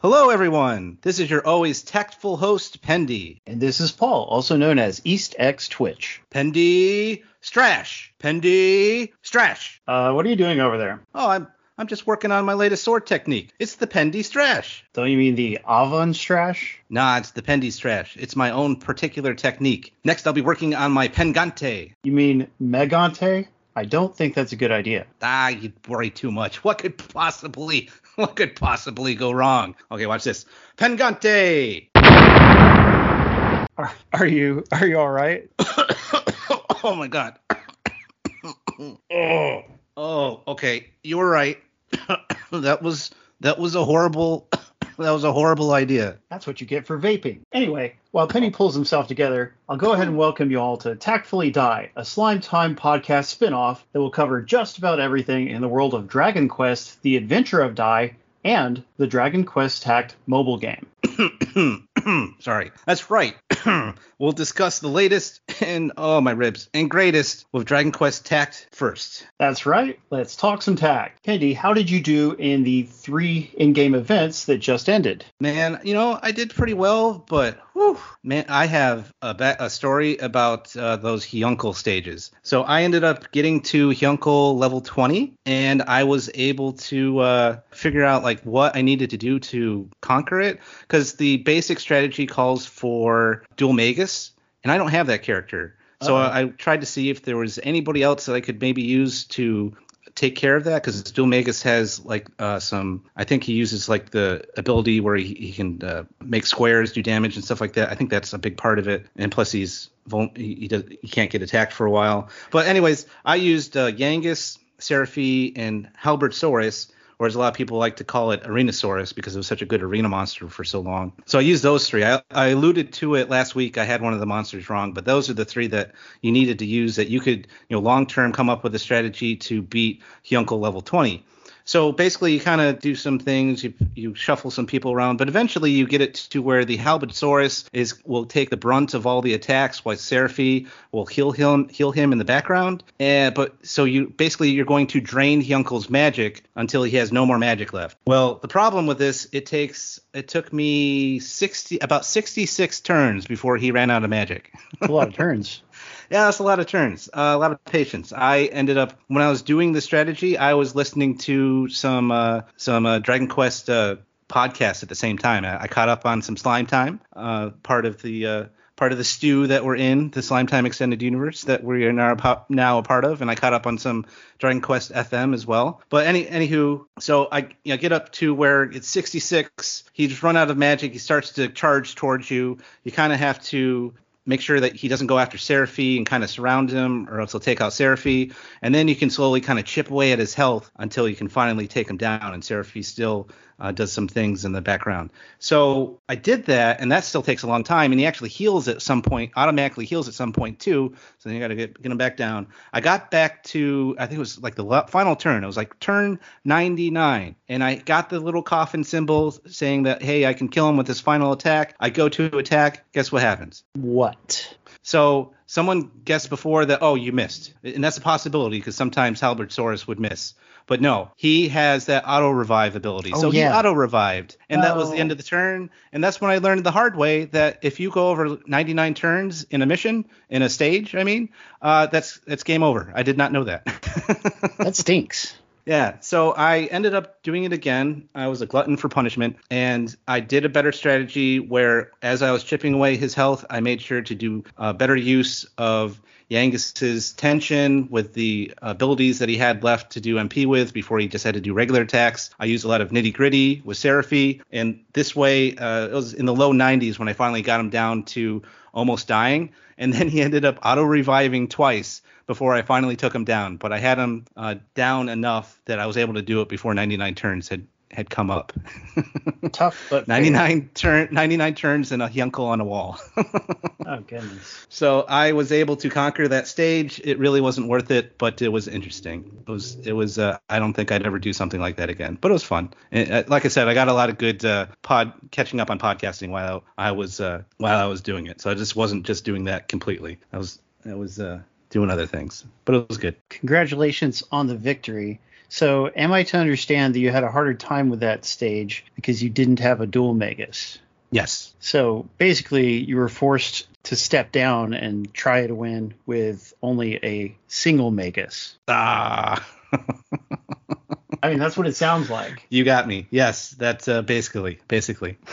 Hello, everyone. This is your always tactful host, Pendy. And this is Paul, also known as East X Twitch. Pendy Strash. Pendy Strash. Uh, what are you doing over there? Oh, I'm I'm just working on my latest sword technique. It's the Pendy Strash. Don't you mean the Avan Strash? Nah, it's the Pendy Strash. It's my own particular technique. Next, I'll be working on my Pengante. You mean Megante? I don't think that's a good idea. Ah, you worry too much. What could possibly what could possibly go wrong? Okay, watch this. Pengante. Are, are you are you all right? oh my god. oh. Oh, okay. You were right. that was that was a horrible that was a horrible idea. That's what you get for vaping. Anyway, while Penny pulls himself together, I'll go ahead and welcome you all to Tactfully Dai, a Slime Time podcast spin-off that will cover just about everything in the world of Dragon Quest: The Adventure of Dai and the Dragon Quest Tact mobile game. Sorry. That's right. we'll discuss the latest and oh my ribs and greatest with Dragon Quest Tact first. That's right. Let's talk some Tact. Candy, how did you do in the three in-game events that just ended? Man, you know, I did pretty well, but whew, man, I have a, ba- a story about uh, those Hyunckel stages. So I ended up getting to Hyunckel level 20 and I was able to uh, figure out like what I needed to do to conquer it because the basic strategy calls for Dhoulmagus and I don't have that character. So Uh-oh. I, I tried to see if there was anybody else that I could maybe use to take care of that because Dhoulmagus has like uh, some. I think he uses like the ability where he, he can uh, make squares do damage and stuff like that. I think that's a big part of it. And plus he's vul- he he, does, he can't get attacked for a while. But anyways, I used uh, Yangus, Seraphi, and Halbertsaurus. Or as a lot of people like to call it, Arenasaurus, because it was such a good arena monster for so long. So I used those three. I, I alluded to it last week. I had one of the monsters wrong, but those are the three that you needed to use that you could, you know, long term come up with a strategy to beat Hyunckel level 20. So basically, you kind of do some things, you, you shuffle some people around, but eventually you get it to where the Halbertsaurus is will take the brunt of all the attacks, while Seraphi will heal him heal him in the background. And but so you basically you're going to drain Hyunckel's magic until he has no more magic left. Well, the problem with this, it takes it took me 60 about 66 turns before he ran out of magic. a lot of turns. Yeah, that's a lot of turns, uh, a lot of patience. I ended up when I was doing the strategy, I was listening to some uh, some uh, Dragon Quest uh, podcasts at the same time. I, I caught up on some Slime Time, uh, part of the uh, part of the stew that we're in, the Slime Time Extended Universe that we are now, now a part of, and I caught up on some Dragon Quest FM as well. But any anywho, so I you know, get up to where it's 66. He's run out of magic. He starts to charge towards you. You kind of have to make sure that he doesn't go after Seraphi and kind of surround him, or else he'll take out Seraphi. And then you can slowly kind of chip away at his health until you can finally take him down. And Seraphi still uh, does some things in the background. So I did that, and that still takes a long time. And he actually heals at some point, automatically heals at some point too. So then you got to get, get him back down. I got back to, I think it was like the final turn. It was like turn 99, and I got the little coffin symbol saying that hey, I can kill him with this final attack. I go to attack. Guess what happens? What? So someone guessed before that, oh, you missed. And that's a possibility because sometimes Halbertsaurus would miss. But no, he has that auto revive ability. Oh, so yeah. he auto revived. And that was the Oh. end of the turn. And that's when I learned the hard way that if you go over 99 turns in a mission, in a stage, I mean, uh, that's that's game over. I did not know that. That stinks. Yeah, so I ended up doing it again. I was a glutton for punishment, and I did a better strategy where, as I was chipping away his health, I made sure to do uh, better use of Yangus's tension with the abilities that he had left to do MP with before he just had to do regular attacks. I used a lot of nitty gritty with Seraphi, and this way, uh, it was in the low 90s when I finally got him down to almost dying, and then he ended up auto reviving twice before I finally took him down. But I had him uh, down enough that I was able to do it before 99 turns had had come up. Tough, but 99 turn 99 turns and a Hyunckel on a wall. Oh goodness. so I was able to conquer that stage. It really wasn't worth it, but it was interesting. It was it was uh, I don't think I'd ever do something like that again, but it was fun. And, uh, like I said, I got a lot of good uh, pod catching up on podcasting while I was uh, while I was doing it. So I just wasn't just doing that completely. I was I was uh, doing other things, but it was good. Congratulations on the victory. So, am I to understand that you had a harder time with that stage because you didn't have a dual Magus? Yes. So basically, you were forced to step down and try to win with only a single Magus. Ah. I mean, that's what it sounds like. you got me. Yes, that's uh, basically basically.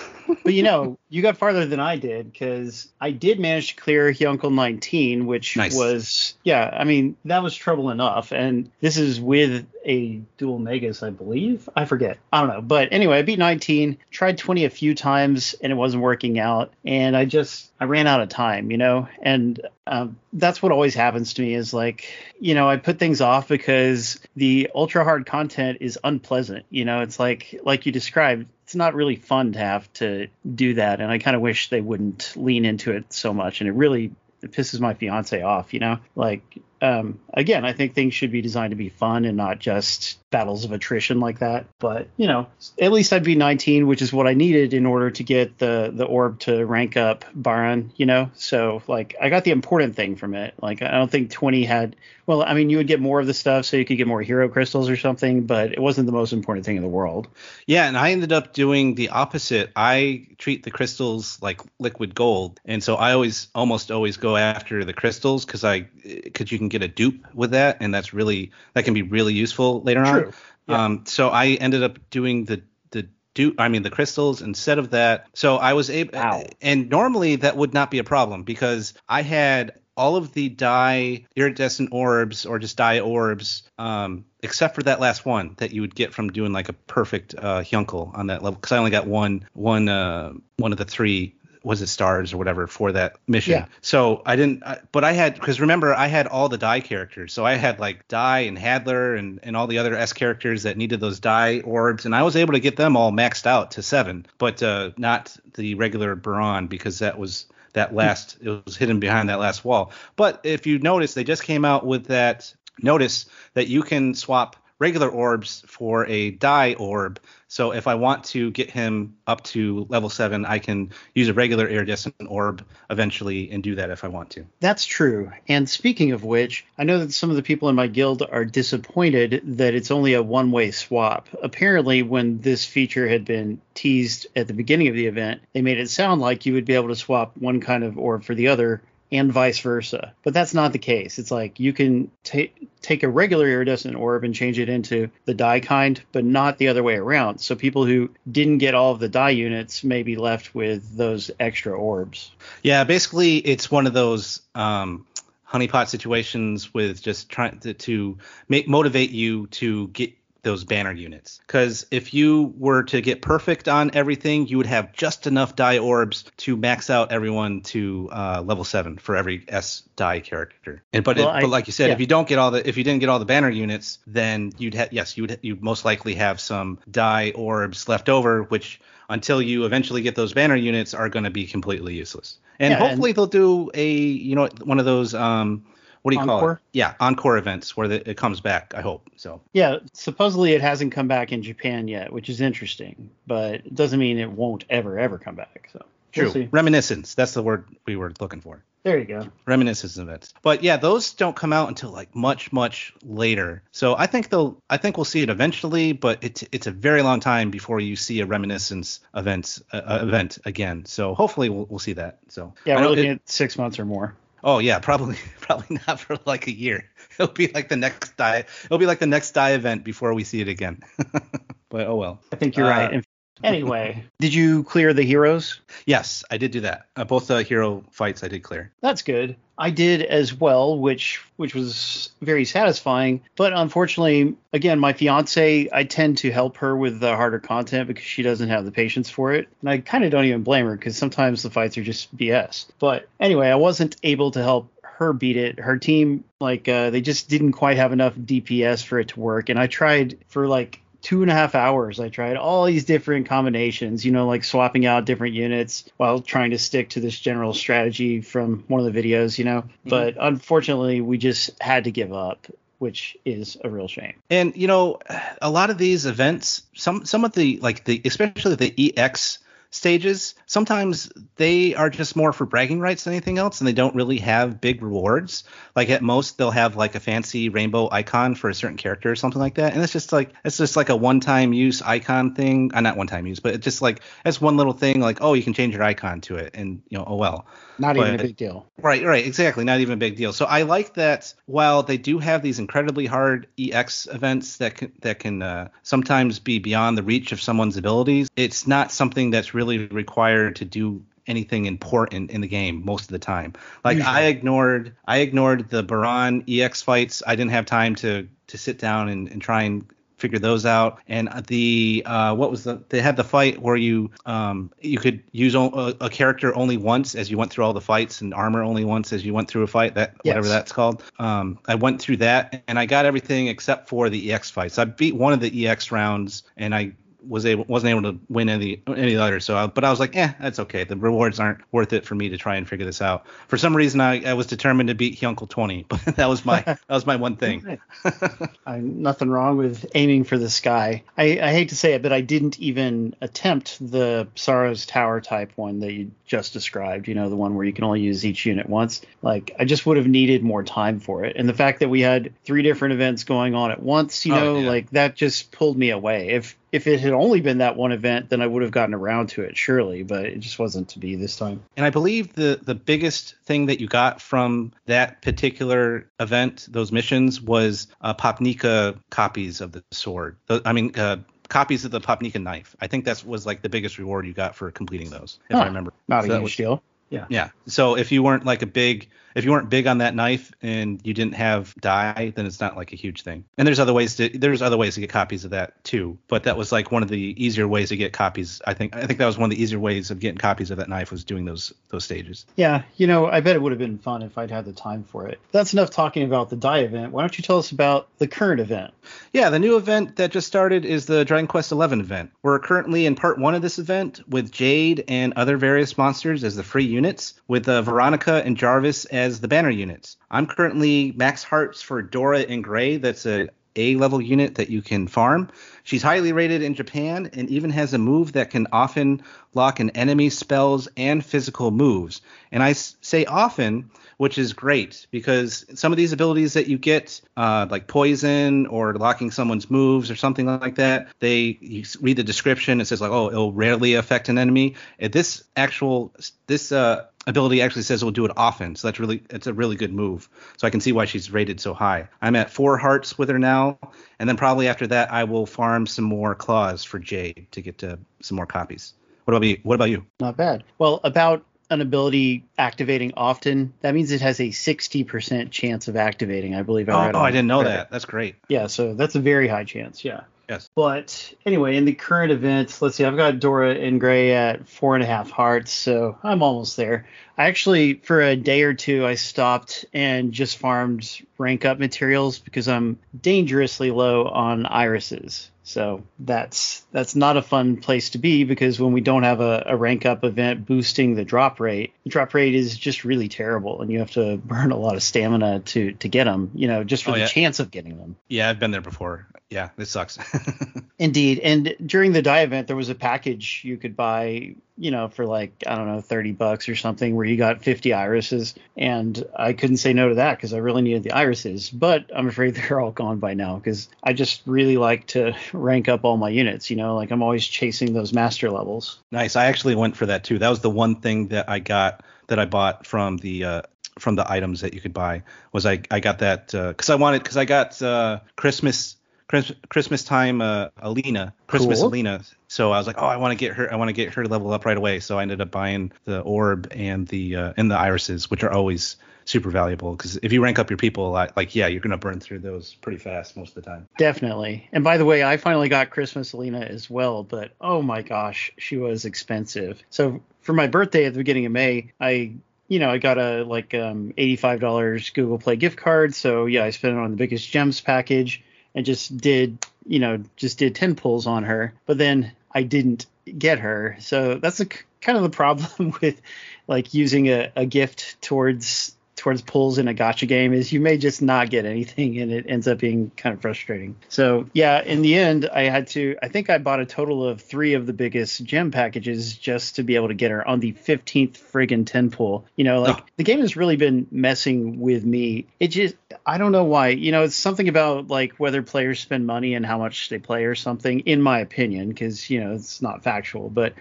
But you know, you got farther than I did because I did manage to clear Hyunckel 19, which Nice. was, yeah, I mean, that was trouble enough. And this is with a Dhoulmagus, I believe. I forget. I don't know. But anyway, I beat 19, tried 20 a few times, and it wasn't working out. And I just, I ran out of time, you know? And um, that's what always happens to me is like, you know, I put things off because the ultra hard content is unpleasant. You know, it's like, like you described, it's not really fun to have to do that. And I kind of wish they wouldn't lean into it so much. And it really it pisses my fiance off, you know? Like, um, again, I think things should be designed to be fun and not just battles of attrition like that. But, you know, at least I'd be 19, which is what I needed in order to get the, the orb to rank up Baran, you know? So, like, I got the important thing from it. Like, I don't think 20 had, well, I mean, you would get more of the stuff so you could get more hero crystals or something, but it wasn't the most important thing in the world. Yeah, and I ended up doing the opposite. I treat the crystals like liquid gold, and so I always, almost always go after the crystals because I, because you can get a dupe with that, and that's really that can be really useful later on. True. Yeah. Um, so I ended up doing the the dupe, I mean the crystals instead of that. So I was able, Wow. and normally that would not be a problem because I had all of the Dai iridescent orbs or just Dai orbs, um, except for that last one that you would get from doing like a perfect uh, Hyunckel on that level. Because I only got one one uh, one of the three was it stars or whatever for that mission. Yeah. So I didn't, I, but I had because remember I had all the Dai characters. So I had like Dai and Hadlar and and all the other S characters that needed those Dai orbs, and I was able to get them all maxed out to seven, but uh, not the regular Baran because that was that last it was hidden behind that last wall. But if you notice, they just came out with that notice that you can swap regular orbs for a Dai orb. So if I want to get him up to level seven, I can use a regular iridescent orb eventually and do that if I want to. That's true. And speaking of which, I know that some of the people in my guild are disappointed that it's only a one way swap. Apparently, when this feature had been teased at the beginning of the event, they made it sound like you would be able to swap one kind of orb for the other and vice versa. But that's not the case. It's like you can take take a regular iridescent orb and change it into the Dai kind, but not the other way around. So people who didn't get all of the Dai units may be left with those extra orbs. Yeah, basically it's one of those um, honeypot situations with just trying to, to make motivate you to get those banner units. Because if you were to get perfect on everything, you would have just enough Dai orbs to max out everyone to uh, level seven for every S Dai character. And but Well, it, I- but like you said, yeah. if you don't get all the if you didn't get all the banner units, then you'd have yes you'd you'd most likely have some Dai orbs left over, which until you eventually get those banner units are going to be completely useless. And Yeah, and- hopefully they'll do a you know one of those um what do you call it? Yeah, encore events where the, it comes back. I hope so. Yeah, supposedly it hasn't come back in Japan yet, which is interesting, but it doesn't mean it won't ever ever come back. So True. we'll. Reminiscence. That's the word we were looking for. There you go. Reminiscence events. But yeah, those don't come out until like much much later. So I think they'll I think we'll see it eventually, but it's it's a very long time before you see a reminiscence event uh, event again. So hopefully we'll, we'll see that. So Yeah, we're looking it- at six months or more. Oh yeah, probably probably not for like a year. It'll be like the next Dai. It'll be like the next Dai event before we see it again. but oh well. I think you're Uh, right. Anyway, did you clear the heroes? Yes, I did do that. Uh, both the hero fights I did clear. That's good. I did as well, which which was very satisfying. But unfortunately, again, my fiance, I tend to help her with the harder content because she doesn't have the patience for it, and I kind of don't even blame her because sometimes the fights are just BS. But anyway, I wasn't able to help her beat it. Her team, like, uh, they just didn't quite have enough DPS for it to work, and I tried for like two and a half hours. I tried all these different combinations, you know, like swapping out different units while trying to stick to this general strategy from one of the videos, you know. Mm-hmm. But unfortunately, we just had to give up which is a real shame. And you know, a lot of these events, some some of the like the especially the EX stages, sometimes they are just more for bragging rights than anything else, and they don't really have big rewards. Like at most, they'll have like a fancy rainbow icon for a certain character or something like that, and it's just like it's just like a one-time use icon thing. Uh, not one-time use, but it's just like it's one little thing. Like oh, you can change your icon to it, and you know, oh well. Not but, even a big deal. Right, right, exactly. Not even a big deal. So I like that while they do have these incredibly hard EX events that can that can uh, sometimes be beyond the reach of someone's abilities, it's not something that's really required to do anything important in the game most of the time. Like Usually. I ignored I ignored the Baran EX fights. I didn't have time to to sit down and, and try and figure those out. And the uh, what was the they had the fight where you um, you could use a, a, character only once as you went through all the fights and armor only once as you went through a fight that yes. whatever that's called. Um, I went through that and I got everything except for the EX fights. I beat one of the EX rounds and I was able wasn't able to win any any other. So, I, but I was like, eh, that's okay. The rewards aren't worth it for me to try and figure this out. For some reason, I, I was determined to beat Hyunckel 20, but that was my that was my one thing. I'm nothing wrong with aiming for the sky. I, I hate to say it, but I didn't even attempt the Sorrow's Tower type one that you just described. You know, the one where you can only use each unit once. Like, I just would have needed more time for it. And the fact that we had three different events going on at once, you oh, know, yeah. like that just pulled me away. If if it had only been that one event, then I would have gotten around to it surely, but it just wasn't to be this time. And I believe the the biggest thing that you got from that particular event, those missions, was uh, Papnica copies of the sword. I mean, uh, copies of the Papnica knife. I think that was like the biggest reward you got for completing those, if huh. I remember. Not so a huge deal. Yeah. Yeah. So if you weren't like a big if you weren't big on that knife and you didn't have Dai, then it's not like a huge thing. And there's other ways to there's other ways to get copies of that too. But that was like one of the easier ways to get copies. I think I think that was one of the easier ways of getting copies of that knife was doing those those stages. Yeah, you know, I bet it would have been fun if I'd had the time for it. That's enough talking about the Dai event. Why don't you tell us about the current event? Yeah, the new event that just started is the Dragon Quest XI event. We're currently in part one of this event with Jade and other various monsters as the free units, with uh, Veronica and Jarvis as the banner units. I'm currently max hearts for Dora-in-grey. That's a A level unit that you can farm. She's highly rated in Japan and even has a move that can often lock an enemy spells and physical moves. And I say often, which is great because some of these abilities that you get, uh, like poison or locking someone's moves or something like that, they you read the description. It says like, oh, it'll rarely affect an enemy. This actual this uh, ability actually says it will do it often. So that's really it's a really good move. So I can see why she's rated so high. I'm at four hearts with her now, and then probably after that I will farm some more claws for Jade to get to some more copies. What about you? What about you? Not bad. Well, about an ability activating often, that means it has a 60% chance of activating. I believe I read. Oh, oh I didn't know that. That's great. Yeah, so that's a very high chance. Yeah. Yes. But anyway, in the current events, let's see, I've got Dora-in-grey at four and a half hearts, so I'm almost there. I actually, for a day or two, I stopped and just farmed rank up materials because I'm dangerously low on irises. So that's that's not a fun place to be because when we don't have a, a, rank up event boosting the drop rate, the drop rate is just really terrible, and you have to burn a lot of stamina to to get them. You know, just for oh, the yeah. chance of getting them. Yeah, I've been there before. Yeah, this sucks. Indeed, and during the Dai event, there was a package you could buy you know, for like, I don't know, 30 bucks or something where you got 50 irises. And I couldn't say no to that because I really needed the irises. But I'm afraid they're all gone by now because I just really like to rank up all my units. You know, like I'm always chasing those master levels. Nice. I actually went for that too. That was the one thing that I got that I bought from the, uh, from the items that you could buy was I, I got that because uh, I wanted because I got uh, Christmas Christmas time uh, Alena, Christmas cool. Alena. So I was like, oh, I want to get her. I want to get her level up right away. So I ended up buying the orb and the uh, and the irises, which are always super valuable because if you rank up your people a lot, like yeah, you're gonna burn through those pretty fast most of the time. Definitely. And by the way, I finally got Christmas Alena as well, but oh my gosh, she was expensive. So for my birthday at the beginning of May, I you know, I got a like um, $85 Google Play gift card. So yeah, I spent it on the biggest gems package and just did you know, just did 10 pulls on her, but then I didn't get her. So that's a, kind of the problem with like using a, a gift towards towards pulls in a gacha game is you may just not get anything and it ends up being kind of frustrating. So yeah, in the end I had to I think I bought a total of three of the biggest gem packages just to be able to get her on the 15th friggin' 10 pull. You know, like Oh. the game has really been messing with me. It just I don't know why. You know, it's something about like whether players spend money and how much they play or something, in my opinion, because you know it's not factual. But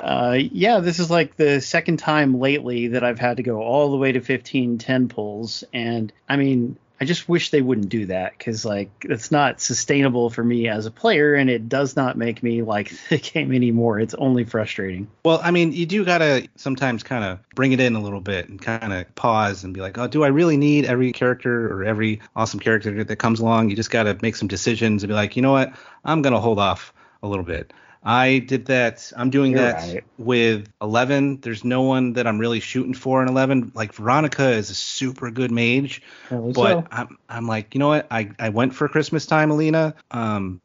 uh, yeah, this is like the second time lately that I've had to go all the way to 15 10 pulls, and I mean. I just wish they wouldn't do that because like it's not sustainable for me as a player and it does not make me like the game anymore. It's only frustrating. Well, I mean, you do gotta sometimes kind of bring it in a little bit and kind of pause and be like, oh, do I really need every character or every awesome character that comes along? You just gotta make some decisions and be like, you know what, I'm gonna hold off a little bit. I did that. I'm doing You're that right. with 11. There's no one that I'm really shooting for in 11. Like Veronica is a super good mage, but so. I'm I'm like, you know what? I I went for Christmas time, Alena. Um,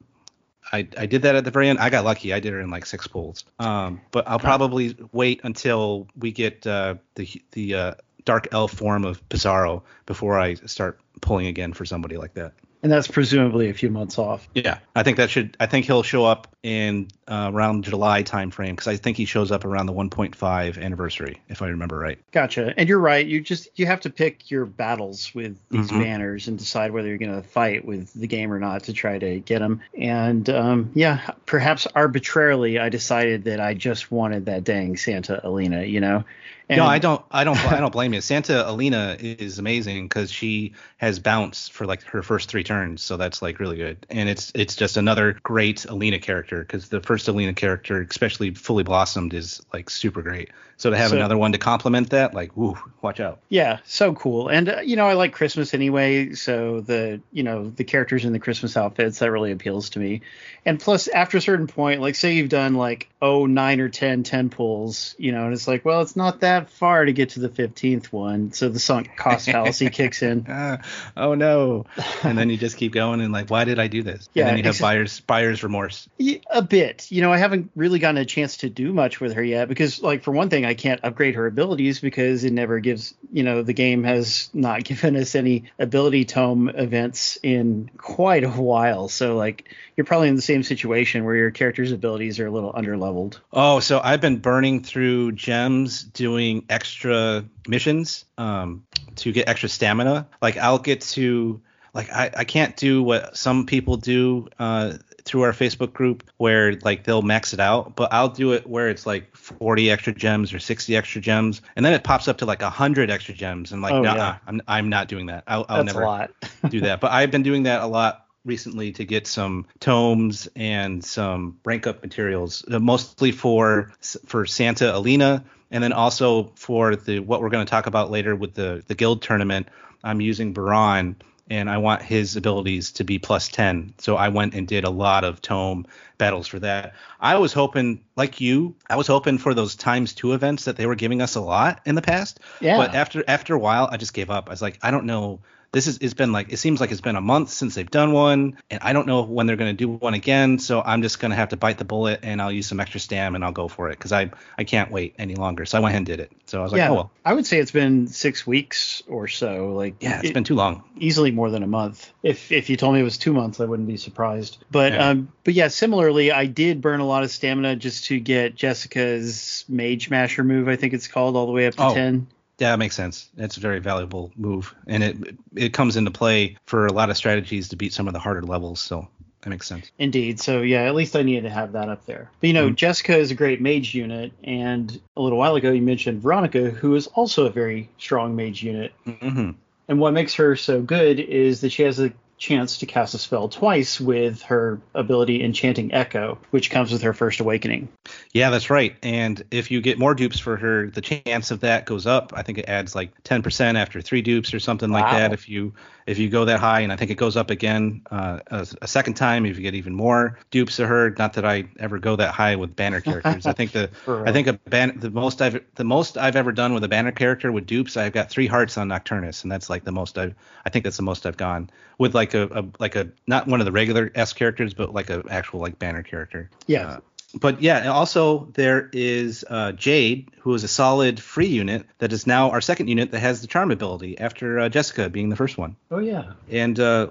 I I did that at the very end. I got lucky. I did her in like six pulls. Um, but I'll probably wait until we get uh, the the uh, dark elf form of Psaro before I start pulling again for somebody like that. And that's presumably a few months off. Yeah, I think that should. I think he'll show up in uh, around July timeframe because I think he shows up around the 1.5 anniversary, if I remember right. Gotcha. And you're right. You just you have to pick your battles with these Mhm. banners and decide whether you're going to fight with the game or not to try to get them. And um, yeah, perhaps arbitrarily, I decided that I just wanted that dang Santa Alena. You know. And no, I don't. I don't. I don't blame you. Santa Alena is amazing because she has bounce for like her first three turns, so that's like really good. And it's it's just another great Alena character because the first Alena character, especially fully blossomed, is like super great. So to have So- another one to complement that, like, woo, watch out. Yeah, so cool. And uh, you know, I like Christmas anyway, so the you know the characters in the Christmas outfits that really appeals to me. And plus, after a certain point, like say you've done like oh nine or 10 10 pulls, you know, and it's like, well, it's not that far to get to the fifteenth one, so the sunk cost fallacy kicks in. Ah, oh no! And then you just keep going and like, why did I do this? Yeah, and then you have exa- buyer's buyer's remorse. A bit, you know, I haven't really gotten a chance to do much with her yet because, like, for one thing, I can't upgrade her abilities because it never gives, you know, the game has not given us any ability tome events in quite a while. So, like, you're probably in the same situation where your character's abilities are a little underleveled. Oh, so I've been burning through gems doing extra missions um, to get extra stamina. Like I'll get to like I, I can't do what some people do uh, through our Facebook group where like they'll max it out, but I'll do it where it's like 40 extra gems or 60 extra gems, and then it pops up to like 100 extra gems, and like Oh, no, yeah. I'm I'm not doing that. I'll, I'll never do that. But I've been doing that a lot recently to get some tomes and some rank up materials, uh, mostly for for Santa Alena, and then also for the what we're going to talk about later with the the guild tournament. I'm using Baran. And I want his abilities to be plus 10. So I went and did a lot of tome battles for that. I was hoping, like you, I was hoping for those times two events that they were giving us a lot in the past. Yeah. But after after a while, I just gave up. I was like, I don't know. This is it's been like it seems like it's been a month since they've done one, and I don't know when they're gonna do one again. So I'm just gonna have to bite the bullet, and I'll use some extra stam, and I'll go for it because I I can't wait any longer. So I went ahead and did it. So I was like, oh well, I would say it's been six weeks or so. Like, yeah, it's it- been too long. easily more than a month. If if you told me it was two months, I wouldn't be surprised. But Yeah. um, but yeah, similarly, I did burn a lot of stamina just to get Jessica's Mage Masher move. I think it's called all the way up to Oh. ten. Yeah, that makes sense. It's a very valuable move, and it it comes into play for a lot of strategies to beat some of the harder levels. So that makes sense. Indeed. So yeah, at least I needed to have that up there. But you know, Mhm. Jessica is a great mage unit, and a little while ago you mentioned Veronica, who is also a very strong mage unit. hmm And what makes her so good is that she has a chance to cast a spell twice with her ability Enchanting Echo, which comes with her first awakening. Yeah, that's right. And if you get more dupes for her, the chance of that goes up. I think it adds like 10% after three dupes or something like that. If you if you go that high, and I think it goes up again uh, a, a second time if you get even more dupes of her. Not that I ever go that high with banner characters. I think the. I think a ban the most I've the most I've ever done with a banner character with dupes. I've got three hearts on Nokturnus, and that's like the most I've I think that's the most I've gone with like like a, a like a not one of the regular S characters, but like a actual like banner character. Yeah. Uh, but yeah, and also there is uh, Jade, who is a solid free unit that is now our second unit that has the charm ability after uh, Jessica being the first one. oh yeah. And uh,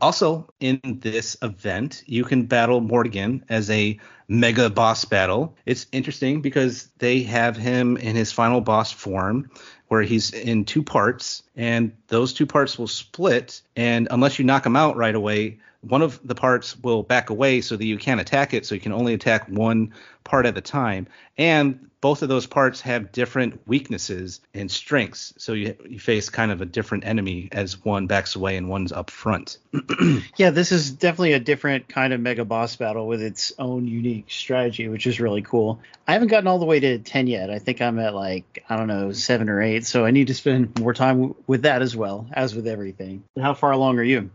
also in this event, you can battle Morgan as a mega boss battle. It's interesting because they have him in his final boss form where he's in two parts and those two parts will split and unless you knock him out right away, one of the parts will back away so that you can't attack it so you can only attack one part at a time and both of those parts have different weaknesses and strengths so you, you face kind of a different enemy as one backs away and one's up front Yeah, this is definitely a different kind of mega boss battle with its own unique strategy, which is really cool. I haven't gotten all the way to 10 yet. I think I'm at like, I don't know, 7 or 8. So I need to spend more time w- with that as well, as with everything. How far along are you?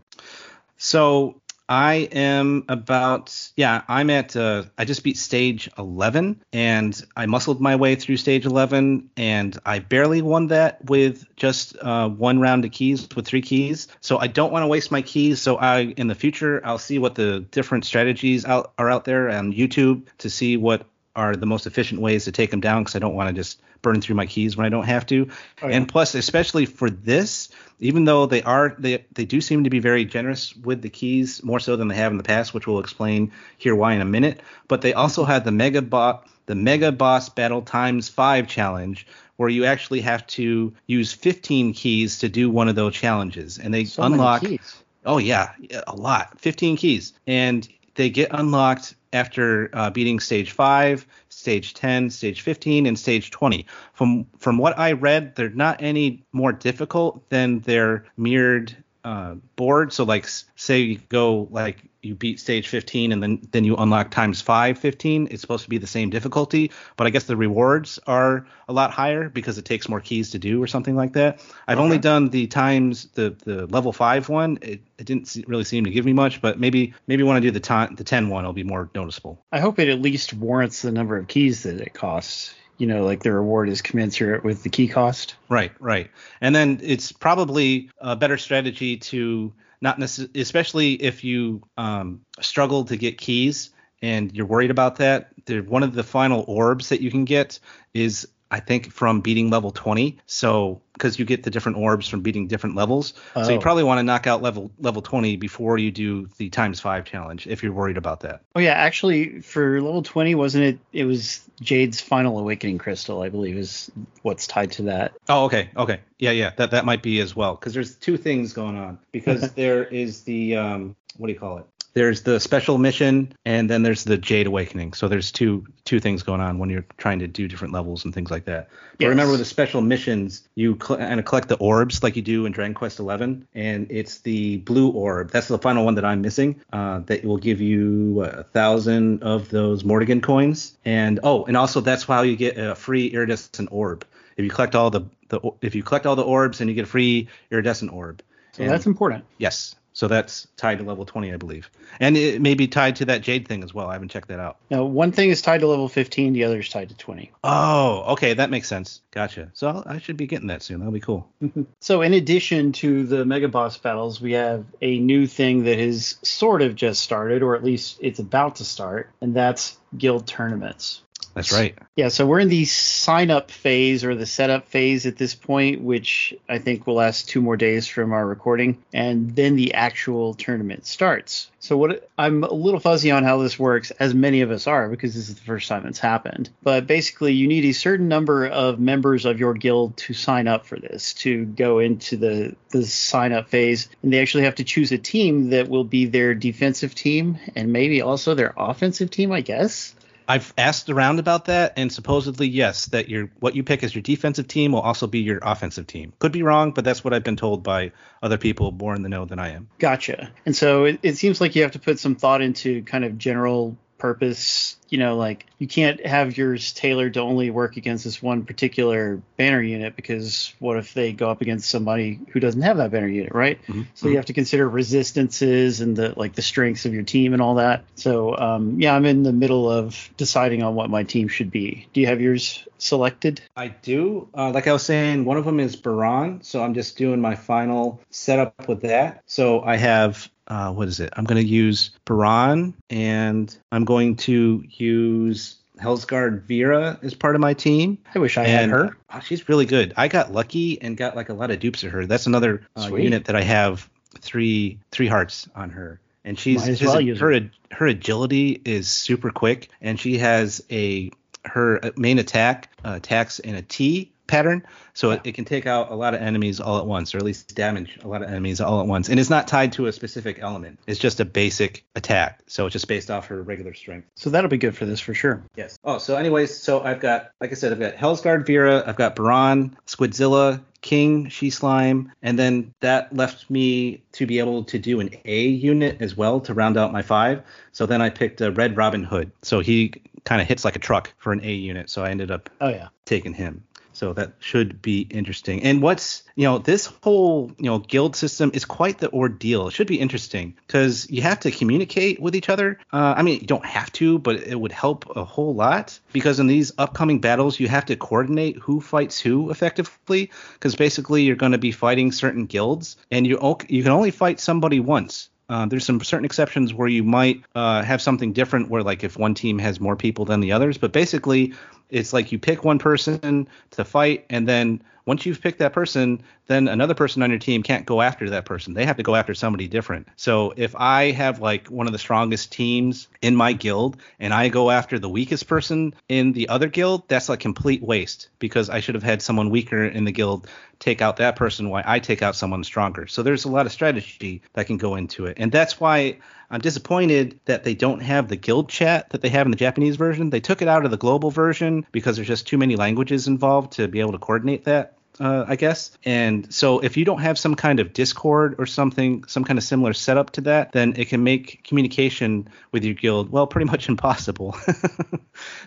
So I am about yeah, I'm at uh I just beat stage 11 and I muscled my way through stage 11 and I barely won that with just uh one round of keys with three keys. So I don't want to waste my keys, so I in the future I'll see what the different strategies out are out there on YouTube to see what are the most efficient ways to take them down because I don't want to just burn through my keys when I don't have to. Oh, yeah. And plus, especially for this, even though they are they they do seem to be very generous with the keys more so than they have in the past, which we'll explain here why in a minute. But they also had the mega bot the mega boss battle times five challenge where you actually have to use 15 keys to do one of those challenges and they So unlock keys. Oh yeah, a lot. 15 keys, and they get unlocked after uh, beating stage five, stage 10, stage 15, and stage 20. From from what I read, they're not any more difficult than their mirrored uh, board. So like, say you go like you beat stage 15 and then then you unlock times five 15 it's supposed to be the same difficulty but i guess the rewards are a lot higher because it takes more keys to do or something like that i've only done the times the the level five one it, it didn't really seem to give me much but maybe maybe when i do the time the 10 one it'll be more noticeable I hope it at least warrants the number of keys that it costs. You know, like the reward is commensurate with the key cost. Right, right. And then it's probably a better strategy to not necessarily, especially if you um, struggle to get keys and you're worried about that. One of the final orbs that you can get is, I think, from beating level 20. So, because you get the different orbs from beating different levels. So you Oh. probably want to knock out level level 20 before you do the times five challenge if you're worried about that. Oh yeah, actually for level 20 wasn't it it was Jade's final awakening crystal, I believe is what's tied to that. Oh, okay, okay, yeah, yeah, that that might be as well because there's two things going on because there is the um, what do you call it? There's the special mission and then there's the Jade Awakening. So there's two two things going on when you're trying to do different levels and things like that. But Yes. remember with the special missions, you cl- kind of collect the orbs like you do in Dragon Quest XI, and it's the blue orb. That's the final one that I'm missing. Uh, that will give you a thousand of those Mordegon coins, and oh, and also that's how you get a free iridescent orb. If you collect all the, the if you collect all the orbs, and you get a free iridescent orb. So And- that's important. yes. So that's tied to level 20, I believe, and it may be tied to that Jade thing as well. I haven't checked that out. Now, one thing is tied to level 15, the other is tied to 20. Oh, okay, that makes sense. Gotcha. So I'll, I should be getting that soon. That'll be cool. So, in addition to the mega boss battles, we have a new thing that has sort of just started, or at least it's about to start, and that's guild tournaments. That's right. Yeah, so we're in the sign up phase or the setup phase at this point, which I think will last two more days from our recording, and then the actual tournament starts. So what I'm a little fuzzy on how this works, as many of us are, because this is the first time it's happened. But basically, you need a certain number of members of your guild to sign up for this, to go into the the sign up phase, and they actually have to choose a team that will be their defensive team and maybe also their offensive team, I guess. I've asked around about that, and supposedly yes, that your what you pick as your defensive team will also be your offensive team. Could be wrong, but that's what I've been told by other people more in the know than I am. Gotcha. And so it, it seems like you have to put some thought into kind of general purpose. You know, like you can't have yours tailored to only work against this one particular banner unit because what if they go up against somebody who doesn't have that banner unit, right? Mm-hmm. So you have to consider resistances and the like the strengths of your team and all that. So um, yeah, I'm in the middle of deciding on what my team should be. Do you have yours selected? I do. Uh, like I was saying, one of them is Baran, so I'm just doing my final setup with that. So I have uh, what is it? I'm going to use Baran, and I'm going to use Hellsguard Vera as part of my team. I wish I had her. uh, she's really good. I got lucky and got like a lot of dupes of her. That's another uh, unit that I have three three hearts on her. And she's well use her her agility is super quick, and she has a her main attack uh, attacks in a T pattern, so it, it can take out a lot of enemies all at once, or at least damage a lot of enemies all at once. And it's not tied to a specific element; it's just a basic attack. So it's just based off her regular strength. So that'll be good for this for sure. Yes. Oh, so anyways, so I've got, like I said, I've got Hellsguard Vera, I've got Baran, Squidzilla, King, She Slime, and then that left me to be able to do an A unit as well to round out my five. So then I picked a Red Robin Hood. So he kind of hits like a truck for an A unit. So I ended up Oh yeah. taking him. So that should be interesting. And what's, you know, this whole, you know, guild system is quite the ordeal. It should be interesting because you have to communicate with each other. Uh, I mean, you don't have to, but it would help a whole lot because in these upcoming battles, you have to coordinate who fights who effectively because basically you're going to be fighting certain guilds and you, you can only fight somebody once. Uh, there's some certain exceptions where you might uh, have something different, where like if one team has more people than the others, but basically it's like you pick one person to fight, and then once you've picked that person, then another person on your team can't go after that person. They have to go after somebody different. So if I have like one of the strongest teams in my guild and I go after the weakest person in the other guild, that's like complete waste because I should have had someone weaker in the guild take out that person while I take out someone stronger. So there's a lot of strategy that can go into it. And that's why I'm disappointed that they don't have the guild chat that they have in the Japanese version. They took it out of the global version because there's just too many languages involved to be able to coordinate that. Uh, I guess. And so if you don't have some kind of Discord or something, some kind of similar setup to that, then it can make communication with your guild, well, pretty much impossible.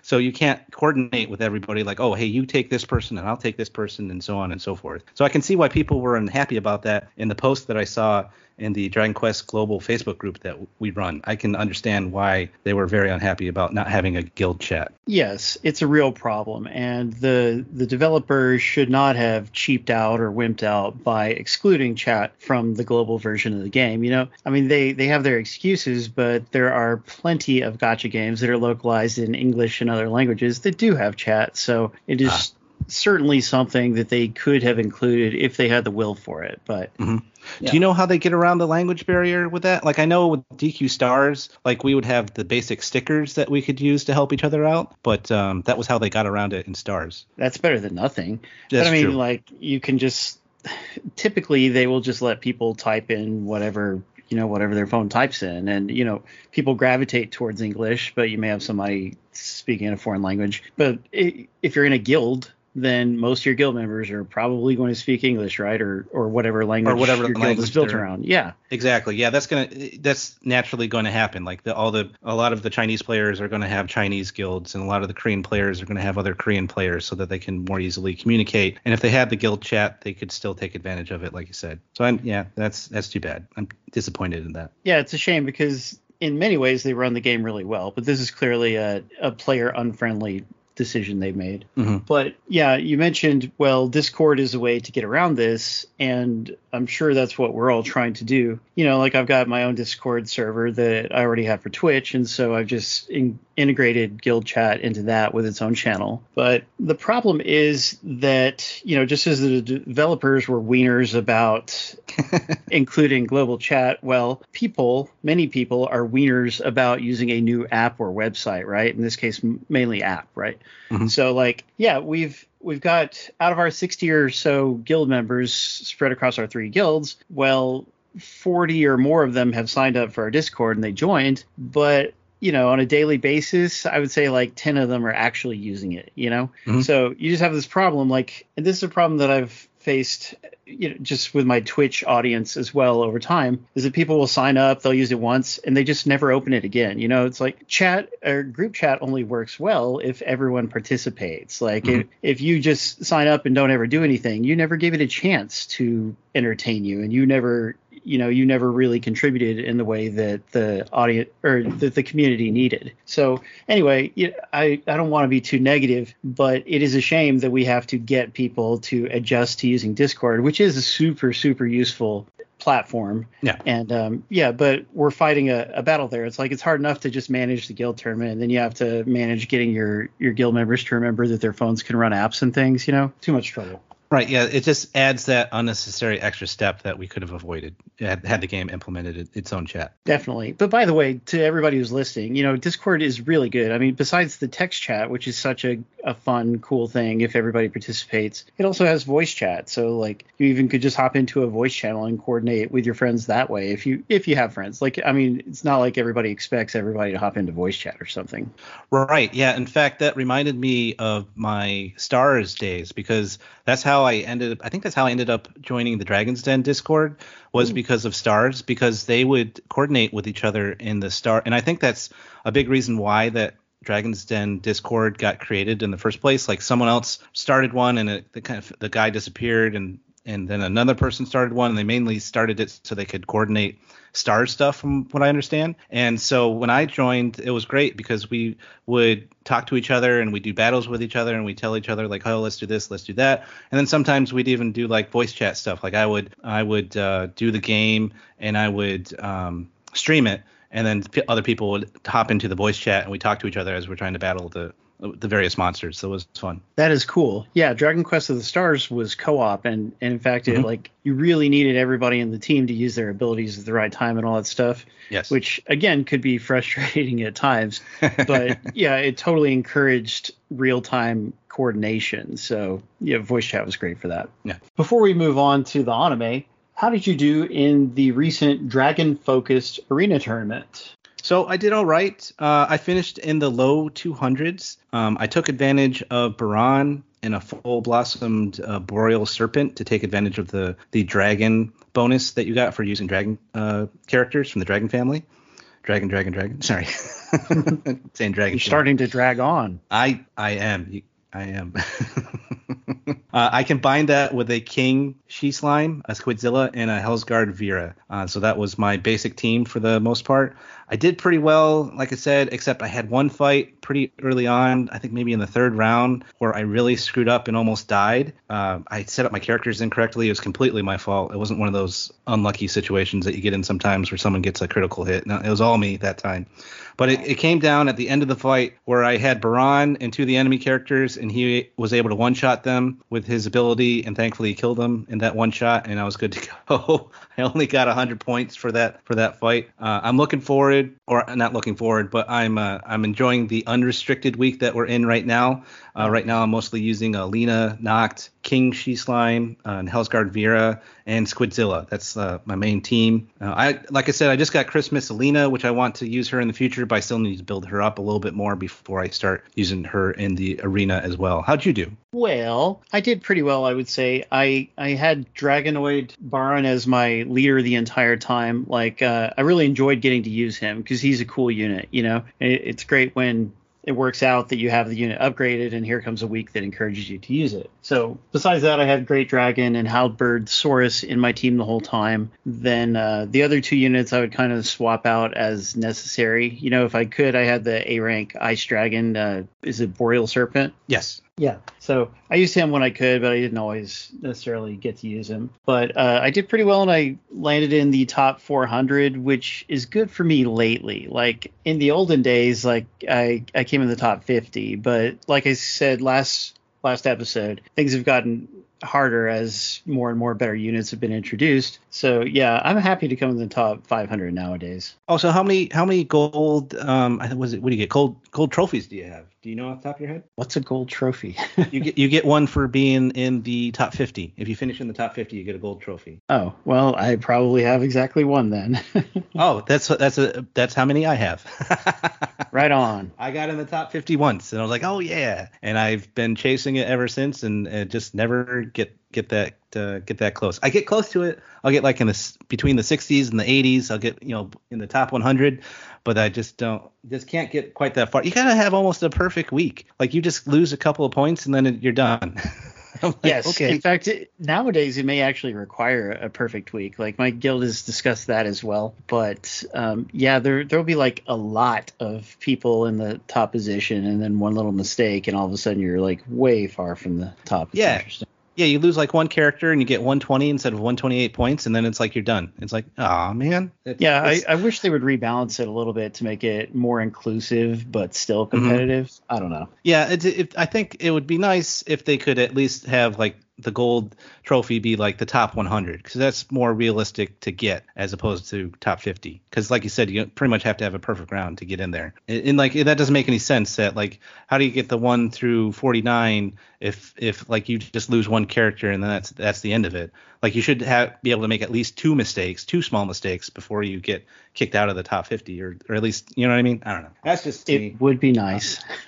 so you can't coordinate with everybody like, oh, hey, you take this person and I'll take this person and so on and so forth. So I can see why people were unhappy about that in the post that I saw in the Dragon Quest Global Facebook group that we run. I can understand why they were very unhappy about not having a guild chat. Yes, it's a real problem, and the the developers should not have cheaped out or wimped out by excluding chat from the global version of the game. You know, I mean they they have their excuses, but there are plenty of gacha games that are localized in English and other languages that do have chat. So it is certainly something that they could have included if they had the will for it. But Mhm. Yeah. Do you know how they get around the language barrier with that? Like I know with DQ stars, like we would have the basic stickers that we could use to help each other out, but um, that was how they got around it in stars. that's better than nothing. That's but I mean, true. like you can just typically they will just let people type in whatever you know whatever their phone types in, and you know people gravitate towards English, but you may have somebody speaking a foreign language. But if you're in a guild. Then most of your guild members are probably going to speak English, right, or or whatever language or whatever your guild is built around. Yeah, Exactly. Yeah, that's gonna that's naturally going to happen. Like the, all the a lot of the Chinese players are going to have Chinese guilds, and a lot of the Korean players are going to have other Korean players, so that they can more easily communicate. And if they had the guild chat, they could still take advantage of it, like you said. So I'm yeah, that's that's too bad. I'm disappointed in that. yeah, it's a shame because in many ways they run the game really well, but this is clearly a, a player unfriendly decision they made. Mhm. But yeah, you mentioned, well, Discord is a way to get around this, and I'm sure that's what we're all trying to do. You know, like I've got my own Discord server that I already have for Twitch, and so I've just in- integrated Guild Chat into that with its own channel. But the problem is that, you know, just as the d- developers were wieners about including global chat, well, people, many people are wieners about using a new app or website, right? In this case, m- mainly app, right? Mhm. So, like, yeah, we've we've got out of our 60 or so guild members spread across our three guilds. Well, 40 or more of them have signed up for our Discord and they joined, but you know, on a daily basis, I would say like 10 of them are actually using it, you know? Mhm. So you just have this problem, like, and this is a problem that I've faced you know, just with my Twitch audience as well over time is that people will sign up, they'll use it once, and they just never open it again. You know, it's like chat or group chat only works well if everyone participates. Like Mhm. if, if you just sign up and don't ever do anything, you never give it a chance to entertain you, and you never you know you never really contributed in the way that the audience or that the community needed. So anyway i i don't want to be too negative but it is a shame that we have to get people to adjust to using discord which is a super super useful platform. Yeah. and um, yeah but we're fighting a, a battle there. It's like it's hard enough to just manage the guild tournament and then you have to manage getting your your guild members to remember that their phones can run apps and things you know? Too much trouble Right. Yeah. It just adds that unnecessary extra step that we could have avoided had, had the game implemented its own chat. Definitely. But by the way, to everybody who's listening, you know, Discord is really good. I mean, besides the text chat, which is such a, a fun, cool thing if everybody participates, it also has voice chat. So like you even could just hop into a voice channel and coordinate with your friends that way if you if you have friends. Like I mean, it's not like everybody expects everybody to hop into voice chat or something. Right. Yeah. In fact, that reminded me of my Stars days because that's how I ended. up I think that's how I ended up joining the Dragon's Den Discord was hmm. because of Stars because they would coordinate with each other in the Star, and I think that's a big reason why that Dragon's Den Discord got created in the first place. Like someone else started one, and it, the kind of the guy disappeared, and and then another person started one, and they mainly started it so they could coordinate star stuff, from what I understand. And so when I joined, it was great because we would talk to each other and we do battles with each other and we tell each other like, oh, let's do this, let's do that. And then sometimes we'd even do like voice chat stuff. Like I would I would uh, do the game and I would um, stream it, and then other people would hop into the voice chat and we talk to each other as we're trying to battle the the various monsters. So it was fun. That is cool. Yeah, Dragon Quest of the Stars was co-op, and, and in fact, it Mhm. like you really needed everybody in the team to use their abilities at the right time and all that stuff. Yes. Which again could be frustrating at times, but yeah, it totally encouraged real-time coordination. So yeah, voice chat was great for that. Yeah. Before we move on to the anime, how did you do in the recent dragon-focused arena tournament? So I did all right. Uh, I finished in the low 200s. Um, I took advantage of Baran and a full blossomed uh, boreal serpent to take advantage of the the dragon bonus that you got for using dragon uh, characters from the dragon family. Dragon, dragon, dragon. Sorry, saying dragon. You're starting to drag on. I I am. I am. uh, I combined that with a King She Slime, a Squidzilla, and a Hellsguard Vera. Uh, so that was my basic team for the most part. I did pretty well, like I said, except I had one fight pretty early on, I think maybe in the third round, where I really screwed up and almost died. Uh, I set up my characters incorrectly. It was completely my fault. It wasn't one of those unlucky situations that you get in sometimes where someone gets a critical hit. No, it was all me that time. But it, it came down at the end of the fight where I had Baran and two of the enemy characters, and he was able to one shot them with his ability, and thankfully he killed them in that one shot, and I was good to go. I only got 100 points for that for that fight. Uh, I'm looking forward, or not looking forward, but I'm uh, I'm enjoying the unrestricted week that we're in right now. Uh, right now I'm mostly using uh, Lena, Noct, King She Slime, uh, and Hellsguard Vera, and Squidzilla. That's uh, my main team. Uh, I like I said, I just got Christmas Alena, which I want to use her in the future, but I still need to build her up a little bit more before I start using her in the arena as well. How'd you do? Well, I did pretty well, I would say. I I had Dragonoid Baran as my leader the entire time. Like, uh, I really enjoyed getting to use him because he's a cool unit. You know, it, it's great when it works out that you have the unit upgraded, and here comes a week that encourages you to use it. So, besides that, I had Great Dragon and Halberd Saurus in my team the whole time. Then uh, the other two units I would kind of swap out as necessary. You know, if I could, I had the A rank Ice Dragon. Uh, is it Boreal Serpent? Yes. Yeah. So I used him when I could, but I didn't always necessarily get to use him. But uh, I did pretty well, and I landed in the top 400, which is good for me lately. Like in the olden days, like I I came in the top 50, but like I said last last episode, things have gotten harder as more and more better units have been introduced. So yeah, I'm happy to come in the top 500 nowadays. Oh, so how many how many gold um I was it what do you get gold gold trophies do you have? Do you know off the top of your head? What's a gold trophy? You get you get one for being in the top 50. If you finish in the top 50, you get a gold trophy. oh, well, I probably have exactly one then. Oh, that's that's a that's how many I have. right on. I got in the top 50 once, and I was like, oh yeah, and I've been chasing it ever since, and it just never get get that uh, get that close. I get close to it. I'll get like in the between the 60s and the 80s. I'll get you know in the top 100, but I just don't just can't get quite that far. You gotta have almost a perfect week. Like you just lose a couple of points and then it- you're done. Like, Yes. Okay. In fact, it, nowadays it may actually require a perfect week. Like my guild has discussed that as well. But um, yeah, there there'll be like a lot of people in the top position, and then one little mistake, and all of a sudden you're like way far from the top. It's Yeah. Yeah, you lose like one character and you get 120 instead of 128 points, and then it's like you're done. It's like, oh man. It's- Yeah, I, it's- I wish they would rebalance it a little bit to make it more inclusive but still Mm-hmm. competitive. I don't know. Yeah, it's, it, I think it would be nice if they could at least have like the gold trophy be like the top 100 because that's more realistic to get as opposed to top 50. Because like you said, you pretty much have to have a perfect round to get in there. And, like that doesn't make any sense. That like how do you get the one through 49 if if like you just lose one character and then that's that's the end of it. Like you should have be able to make at least two mistakes, two small mistakes before you get kicked out of the top 50 or or at least you know what I mean. I don't know. That's just It me. would be nice.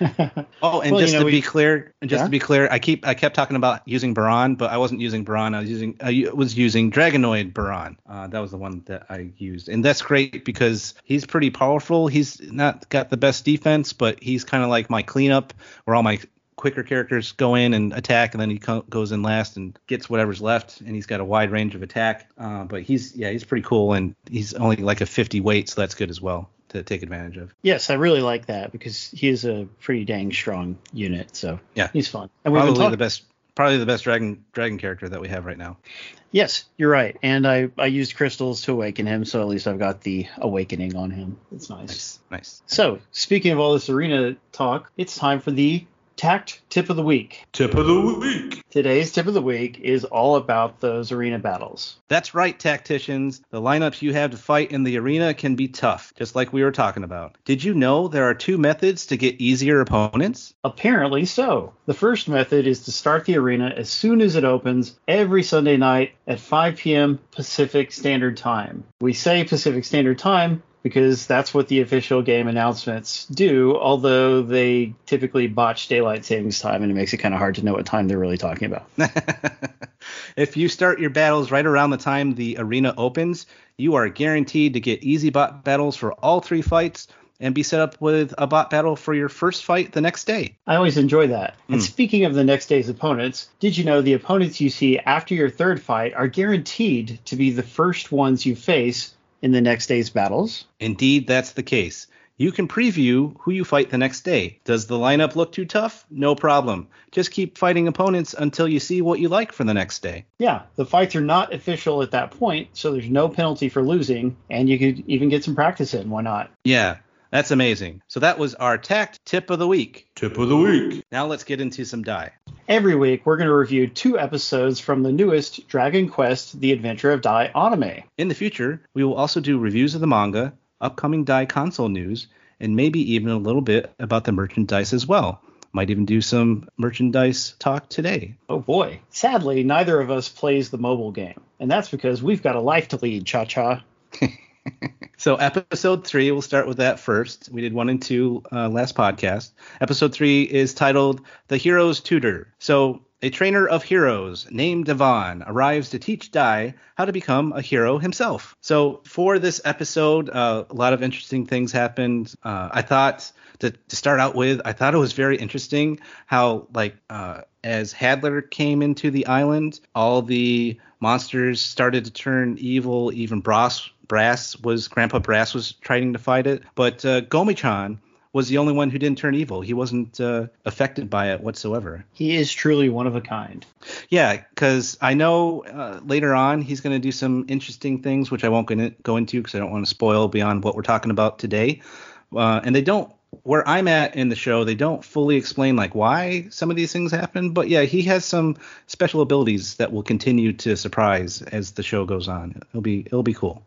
Oh, and Well, you just know, to we- be clear, and just Yeah? to be clear, I keep I kept talking about using Baran, but I wasn't using Baran. I was using I was using Dragonoid Baran. Uh, that was the one that I used, and that's great because he's pretty powerful. He's not got the best defense, but he's kind of like my cleanup, where all my quicker characters go in and attack, and then he co- goes in last and gets whatever's left, and he's got a wide range of attack. Uh, but he's yeah, he's pretty cool, and he's only like a 50 weight, so that's good as well to take advantage of. yes, I really like that because he is a pretty dang strong unit. So Yeah. he's fun. And Probably talking- the best, probably the best dragon dragon character that we have right now. Yes, you're right. And I, I used crystals to awaken him, so at least I've got the awakening on him. It's nice. Nice, nice. So, speaking of all this arena talk, it's time for the tact tip of the week. Tip of the week. Today's tip of the week is all about those arena battles. That's right, tacticians. The lineups you have to fight in the arena can be tough, just like we were talking about. Did you know there are two methods to get easier opponents? Apparently so. The first method is to start the arena as soon as it opens every Sunday night at 5 p.m. Pacific Standard Time. We say Pacific Standard Time because that's what the official game announcements do, although they typically botch daylight savings time and it makes it kind of hard to know what time they're really talking about. if you start your battles right around the time the arena opens, you are guaranteed to get easy bot battles for all three fights and be set up with a bot battle for your first fight the next day. I always enjoy that. And Hmm. speaking of the next day's opponents, did you know the opponents you see after your third fight are guaranteed to be the first ones you face in the next day's battles? Indeed, that's the case. You can preview who you fight the next day. Does the lineup look too tough? No problem. Just keep fighting opponents until you see what you like for the next day. Yeah, the fights are not official at that point, so there's no penalty for losing, and you could even get some practice in. Why not? Yeah, that's amazing. So that was our tact tip of the week. Tip of the week. Now let's get into some Dai. Every week, we're going to review two episodes from the newest Dragon Quest The Adventure of Dai anime. In the future, we will also do reviews of the manga, upcoming Dai console news, and maybe even a little bit about the merchandise as well. Might even do some merchandise talk today. Oh boy. Sadly, neither of us plays the mobile game, and that's because we've got a life to lead, cha cha. So episode three, we'll start with that first. We did one and two uh, last podcast. Episode three is titled "The Hero's Tutor." So a trainer of heroes named Avan arrives to teach Dai how to become a hero himself. So for this episode, uh, a lot of interesting things happened. Uh, I thought to, to start out with, I thought it was very interesting how like uh, as Hadlar came into the island, all the monsters started to turn evil. Even Brass Brass was Grandpa Brass was trying to fight it, but uh, Gomi-chan was the only one who didn't turn evil. He wasn't uh, affected by it whatsoever. He is truly one of a kind. Yeah, because I know uh, later on he's going to do some interesting things, which I won't go into because I don't want to spoil beyond what we're talking about today. Uh, and they don't, where I'm at in the show, they don't fully explain like why some of these things happen. But yeah, he has some special abilities that will continue to surprise as the show goes on. It'll be it'll be cool.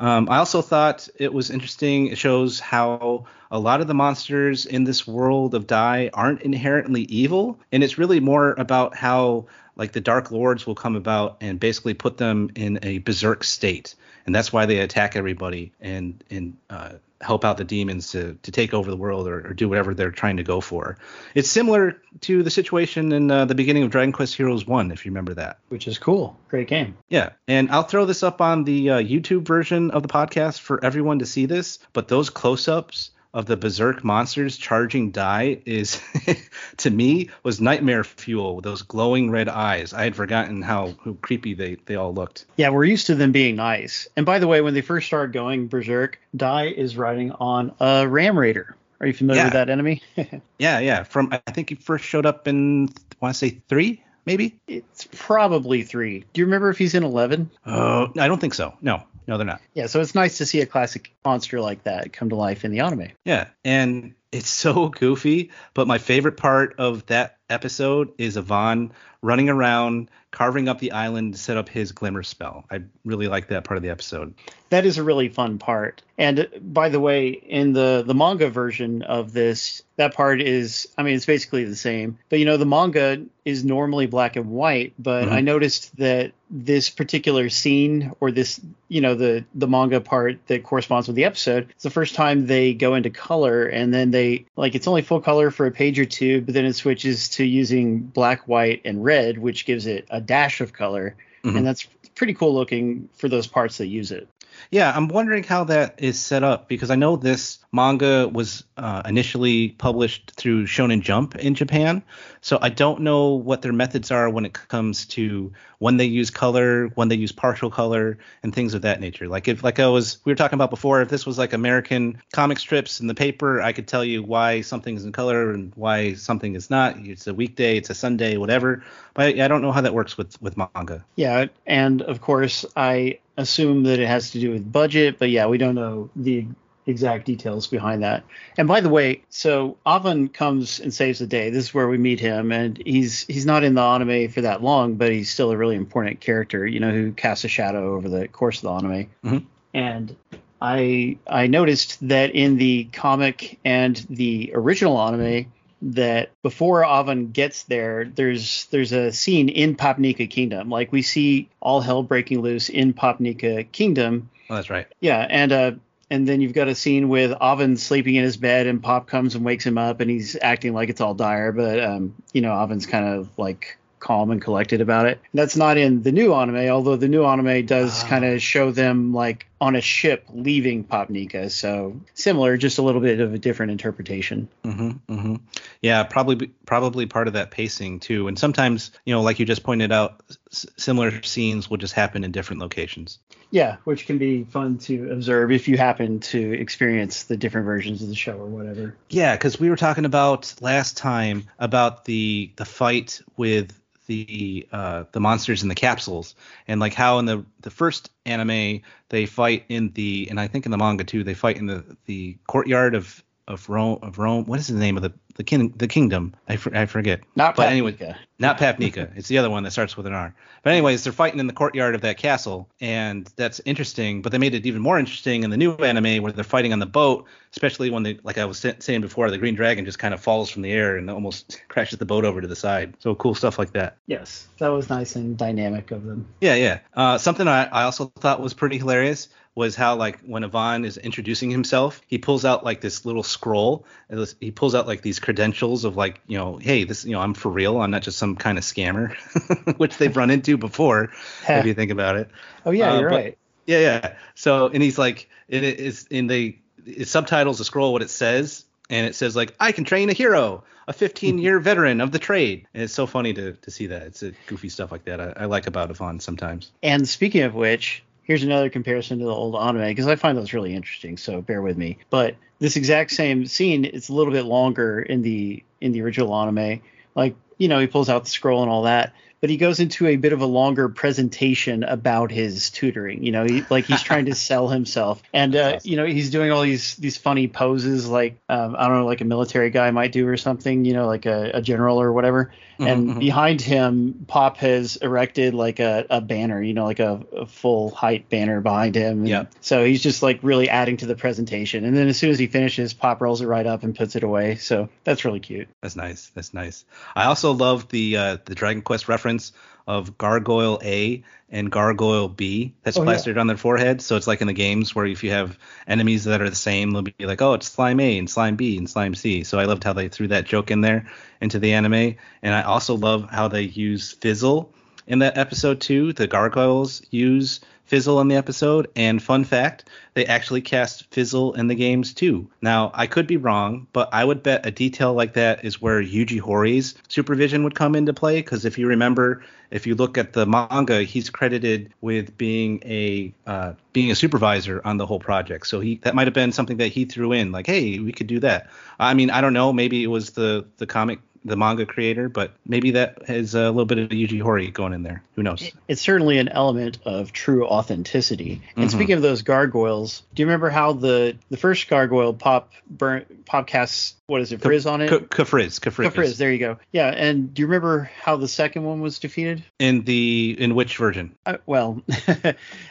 Um, I also thought it was interesting. It shows how a lot of the monsters in this world of Dai aren't inherently evil, and it's really more about how like the Dark Lords will come about and basically put them in a berserk state, and that's why they attack everybody and and uh, help out the demons to to take over the world or, or, do whatever they're trying to go for. It's similar to the situation in uh, the beginning of Dragon Quest Heroes One, if you remember that. Which is cool. Great game. Yeah, and I'll throw this up on the uh, YouTube version of the podcast for everyone to see this. But those close-ups of the berserk monsters charging Dai is to me was nightmare fuel with those glowing red eyes. I had forgotten how, how creepy they, they all looked. Yeah we're used to them being nice. And by the way when they first started going berserk Dai is riding on a ram raider. Are you familiar Yeah. with that enemy? Yeah yeah. From i think he first showed up in i want to say three maybe? It's probably three. Do you remember if he's in 11 oh i don't think so. No no they're not. Yeah so it's nice to see a classic monster like that come to life in the anime. Yeah, and it's so goofy, but my favorite part of that episode is Avan running around, carving up the island to set up his glimmer spell. I really like that part of the episode. that is a really fun part. And uh, by the way, in the the manga version of this, that part is I mean it's basically the same. But you know the manga is normally black and white, but Mhm. I noticed that this particular scene or this you know the the manga part that corresponds with the episode it's the first time they go into color and then they like it's only full color for a page or two but then it switches to using black white and red which gives it a dash of color Mhm. and that's pretty cool looking for those parts that use it Yeah, I'm wondering how that is set up because I know this manga was uh, initially published through Shonen Jump in Japan. So I don't know what their methods are when it comes to when they use color, when they use partial color, and things of that nature. Like if, like I was, we were talking about before, if this was like American comic strips in the paper, I could tell you why something is in color and why something is not. It's a weekday, it's a Sunday, whatever. But I don't know how that works with with manga. Yeah, and of course, I assume that it has to do with budget, but yeah, we don't know the exact details behind that. And by the way, so Avan comes and saves the day. This is where we meet him, and he's he's not in the anime for that long, but he's still a really important character, you know, who casts a shadow over the course of the anime. Mhm. And I I noticed that in the comic and the original anime that before Avan gets there, there's there's a scene in Papnica Kingdom. Like we see all hell breaking loose in Papnica Kingdom. Oh, that's right. Yeah, and uh and then you've got a scene with Avan sleeping in his bed and Pop comes and wakes him up and he's acting like it's all dire, but um, you know, Avan's kind of like calm and collected about it. That's not in the new anime, although the new anime does Ah. kind of show them like on a ship leaving Papnica. So similar, just a little bit of a different interpretation. Mm-hmm, mm-hmm. Yeah, probably probably part of that pacing too. And sometimes, you know, like you just pointed out, s- similar scenes will just happen in different locations. Yeah, which can be fun to observe if you happen to experience the different versions of the show or whatever. Yeah, because we were talking about last time about the the fight with the uh, the monsters in the capsules and like how in the the first anime they fight in the and I think in the manga too they fight in the the courtyard of of Rome of Rome. What is the name of the the king the kingdom? I, for, I forget. Not But anyway, Papnica. Not Papnica. it's the other one that starts with an R. But anyways, they're fighting in the courtyard of that castle, and that's interesting. But they made it even more interesting in the new anime where they're fighting on the boat, especially when they, like I was saying before, the green dragon just kind of falls from the air and almost crashes the boat over to the side. So cool stuff like that. Yes, that was nice and dynamic of them. Yeah, yeah. Uh, something I, I also thought was pretty hilarious was how like when Avan is introducing himself, he pulls out like this little scroll. He pulls out like these credentials of like you know, hey, this you know I'm for real. I'm not just some kind of scammer, which they've run into before if you think about it. Oh yeah, Uh, you're but- right. Yeah, yeah. So and he's like, it is in the it subtitles the scroll what it says, and it says like I can train a hero, a 15 year veteran of the trade. And it's so funny to to see that. It's a goofy stuff like that. I, I like about Avan sometimes. And speaking of which, here's another comparison to the old anime because I find those really interesting. So bear with me. But this exact same scene, it's a little bit longer in the in the original anime. Like you know, he pulls out the scroll and all that. But he goes into a bit of a longer presentation about his tutoring. You know, he, like he's trying to sell himself, and uh, awesome. you know, he's doing all these these funny poses, like um, I don't know, like a military guy might do or something. You know, like a, a general or whatever and Mhm, mhm. behind him pop has erected like a, a banner you know like a, a full height banner behind him Yeah. so he's just like really adding to the presentation and then as soon as he finishes pop rolls it right up and puts it away so that's really cute That's nice. That's nice. I also love the uh, the Dragon Quest reference of Gargoyle A and Gargoyle B that's Oh, yeah. plastered on their forehead. So it's like in the games where if you have enemies that are the same, they'll be like, oh, it's Slime A and Slime B and Slime C. So I loved how they threw that joke in there into the anime. And I also love how they use Fizzle in that episode too. The gargoyles use Fizzle in the episode. And fun fact, they actually cast Fizzle in the games too. Now, I could be wrong, but I would bet a detail like that is where Yuji Horii's supervision would come into play. Because if you remember, if you look at the manga, he's credited with being a uh, being a supervisor on the whole project. So he that might have been something that he threw in, like, hey, we could do that. I mean, I don't know. Maybe it was the the comic the manga creator, but maybe that has a little bit of Yuji Horii going in there. Who knows? It's certainly an element of true authenticity. And Mhm. speaking of those gargoyles, do you remember how the the first gargoyle pop burn pop casts what is it frizz on it? K- Kafrizz, Kafrizz. There you go. Yeah, and do you remember how the second one was defeated? In the in which version? Uh, well,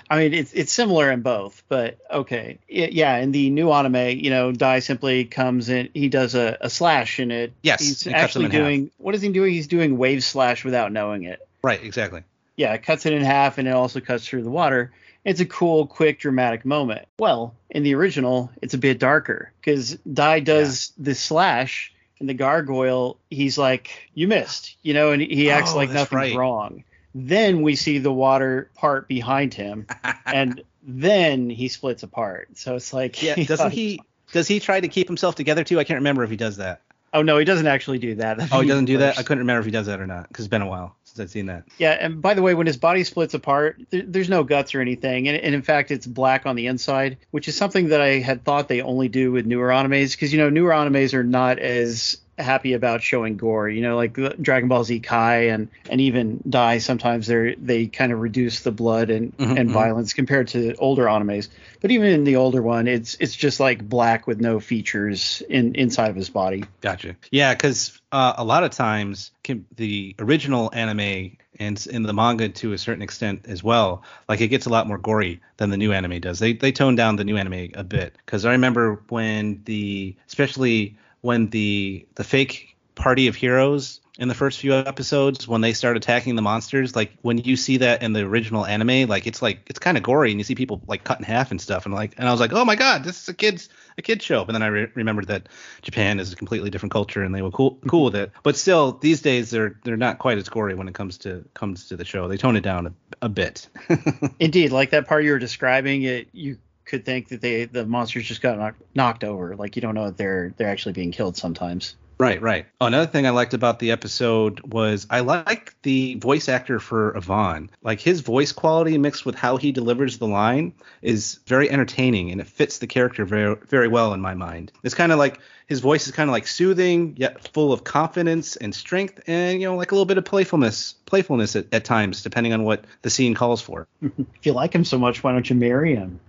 I mean, it's it's similar in both, but okay, Y- yeah. In the new anime, you know, Dai simply comes in, he does a, a slash in it. Yes, he's he cuts actually in half. what is he doing? He's doing wave slash without knowing it. Right, exactly. Yeah, it cuts it in half, and it also cuts through the water. It's a cool, quick, dramatic moment. Well, in the original, it's a bit darker because Dai does the slash, and the gargoyle, he's like, "You missed," you know, and he acts Oh, like nothing's right. wrong. Then we see the water part behind him, and then he splits apart. So it's like, yeah, doesn't he? Does he try to keep himself together too? I can't remember if he does that. Oh no, he doesn't actually do that. That'd Oh, he doesn't do that. I couldn't remember if he does that or not because it's been a while since I've seen that. Yeah, and by the way, when his body splits apart, there, there's no guts or anything, and, and in fact, it's black on the inside, which is something that I had thought they only do with newer animes, because you know newer animes are not as happy about showing gore. You know, like Dragon Ball Z Kai and and even Dai. Sometimes they they kind of reduce the blood and Mhm, and mhm. violence compared to older animes. But even in the older one, it's it's just like black with no features in inside of his body. Gotcha. Yeah, because uh, a lot of times can, the original anime and in the manga to a certain extent as well, like it gets a lot more gory than the new anime does. They they tone down the new anime a bit because I remember when the especially when the the fake party of heroes in the first few episodes when they start attacking the monsters like when you see that in the original anime like it's like it's kind of gory and you see people like cut in half and stuff and like and I was like oh my god this is a kids a kid show. But then I re- remembered that Japan is a completely different culture and they were cool cool with it. But still these days they're they're not quite as gory when it comes to comes to the show. They tone it down a, a bit. Indeed, like that part you were describing, it you could think that they the monsters just got knocked, knocked over. Like you don't know that they're they're actually being killed sometimes. Right, right. Oh, another thing I liked about the episode was I like the voice actor for Avan. Like his voice quality mixed with how he delivers the line is very entertaining and it fits the character very very well in my mind. It's kind of like his voice is kind of like soothing yet full of confidence and strength and you know like a little bit of playfulness playfulness at, at times depending on what the scene calls for. If you like him so much, why don't you marry him?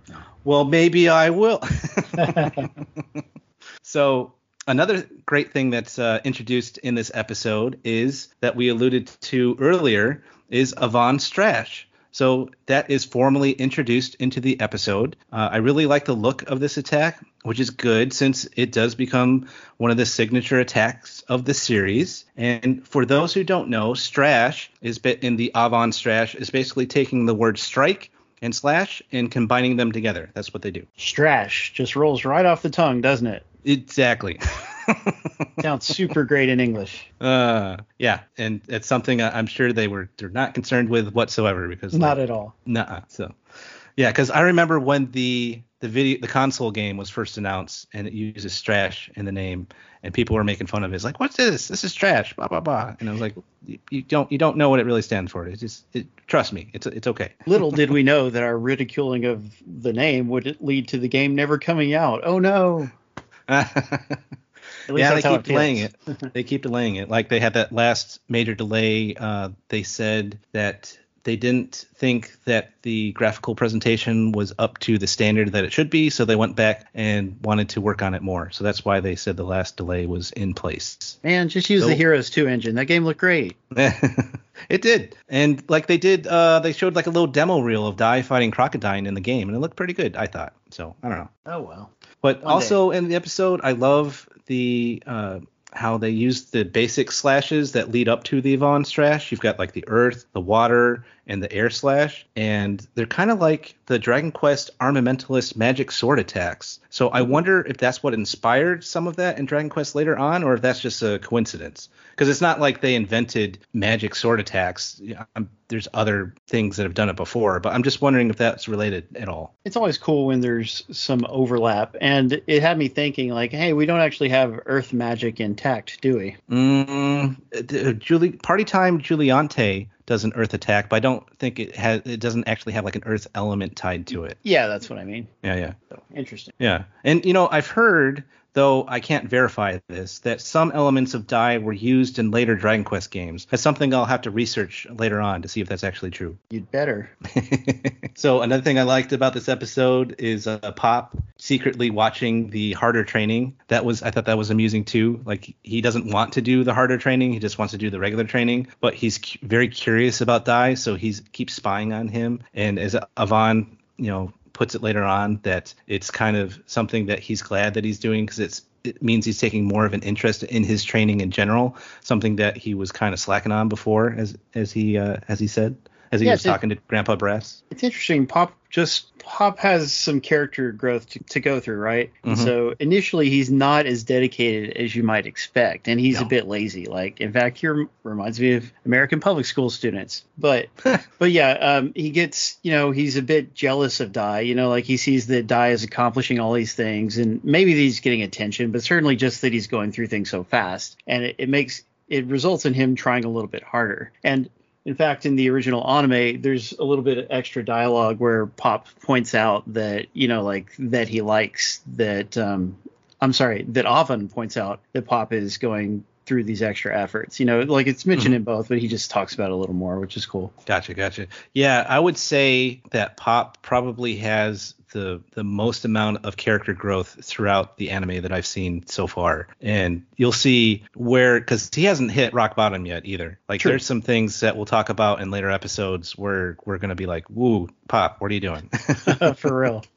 Well, maybe I will. so another great thing that's uh, introduced in this episode is that we alluded to earlier is Avan Strash. So that is formally introduced into the episode. Uh, I really like the look of this attack, which is good since it does become one of the signature attacks of the series. And for those who don't know, Strash is in the Avan Strash is basically taking the word strike and slash and combining them together. That's what they do. Strash just rolls right off the tongue, doesn't it? Exactly. Sounds super great in English. uh, yeah, and it's something I'm sure they were they're not concerned with whatsoever because Not like, at all. Nuh-uh. So, yeah, because I remember when the the video the console game was first announced and it uses trash in the name, and people were making fun of it. It's like, what's this? This is trash. Blah blah blah. And I was like, you, don't you don't know what it really stands for. It's just it, trust me, it's it's okay. Little did we know that our ridiculing of the name would lead to the game never coming out. Oh no. At least yeah, they keep delaying feels. it. they keep delaying it. Like they had that last major delay. Uh, they said that they didn't think that the graphical presentation was up to the standard that it should be, so they went back and wanted to work on it more. So that's why they said the last delay was in place. Man, just use So- the Heroes 2 engine. That game looked great. it did, and like they did, uh, they showed like a little demo reel of Dai fighting Crocodine in the game, and it looked pretty good. I thought. So I don't know. Oh well. But One also in the episode, I love the uh, how they use the basic slashes that lead up to the Avan slash. You've got like the earth, the water, and the air slash, and they're kind of like the Dragon Quest armamentalist magic sword attacks. So I wonder if that's what inspired some of that in Dragon Quest later on, or if that's just a coincidence. Because it's not like they invented magic sword attacks. I'm- there's other things that have done it before, but I'm just wondering if that's related at all. It's always cool when there's some overlap, and it had me thinking like, hey, we don't actually have Earth magic intact, do we? Mm, uh, Julie, Party Time Giuliante does an Earth attack, but I don't think it has. It doesn't actually have like an Earth element tied to it. Yeah, that's what I mean. Yeah, yeah. So interesting. Yeah, and you know, I've heard, though I can't verify this, that some elements of Dai were used in later Dragon Quest games. That's something I'll have to research later on to see if that's actually true. You'd better. so another thing I liked about this episode is uh, Pop secretly watching the harder training. That was I thought that was amusing too. Like he doesn't want to do the harder training, he just wants to do the regular training, but he's cu- very curious about Dai, so he's keeps spying on him. And as Avan, you know, puts it later on that it's kind of something that he's glad that he's doing because it's it means he's taking more of an interest in his training in general, something that he was kind of slacking on before, as as he uh, as he said, as he Yeah, was talking to Grandpa Brass. It's interesting. Pop just Pop has some character growth to, to go through, right? Mhm. So initially he's not as dedicated as you might expect, and he's No. a bit lazy. Like in fact, he reminds me of American public school students. But but yeah, um, he gets you know he's a bit jealous of Dai. You know, like he sees that Dai is accomplishing all these things, and maybe he's getting attention, but certainly just that he's going through things so fast, and it, it makes it results in him trying a little bit harder. And in fact, in the original anime, there's a little bit of extra dialogue where Pop points out that you know, like that he likes that. Um, I'm sorry, that Avan points out that Pop is going through these extra efforts. You know, like it's mentioned in both, but he just talks about it a little more, which is cool. Gotcha, gotcha. Yeah, I would say that Pop probably has the the most amount of character growth throughout the anime that I've seen so far, and you'll see where because he hasn't hit rock bottom yet either. Like True. there's some things that we'll talk about in later episodes where we're gonna be like, "Woo, Pop, what are you doing?" For real.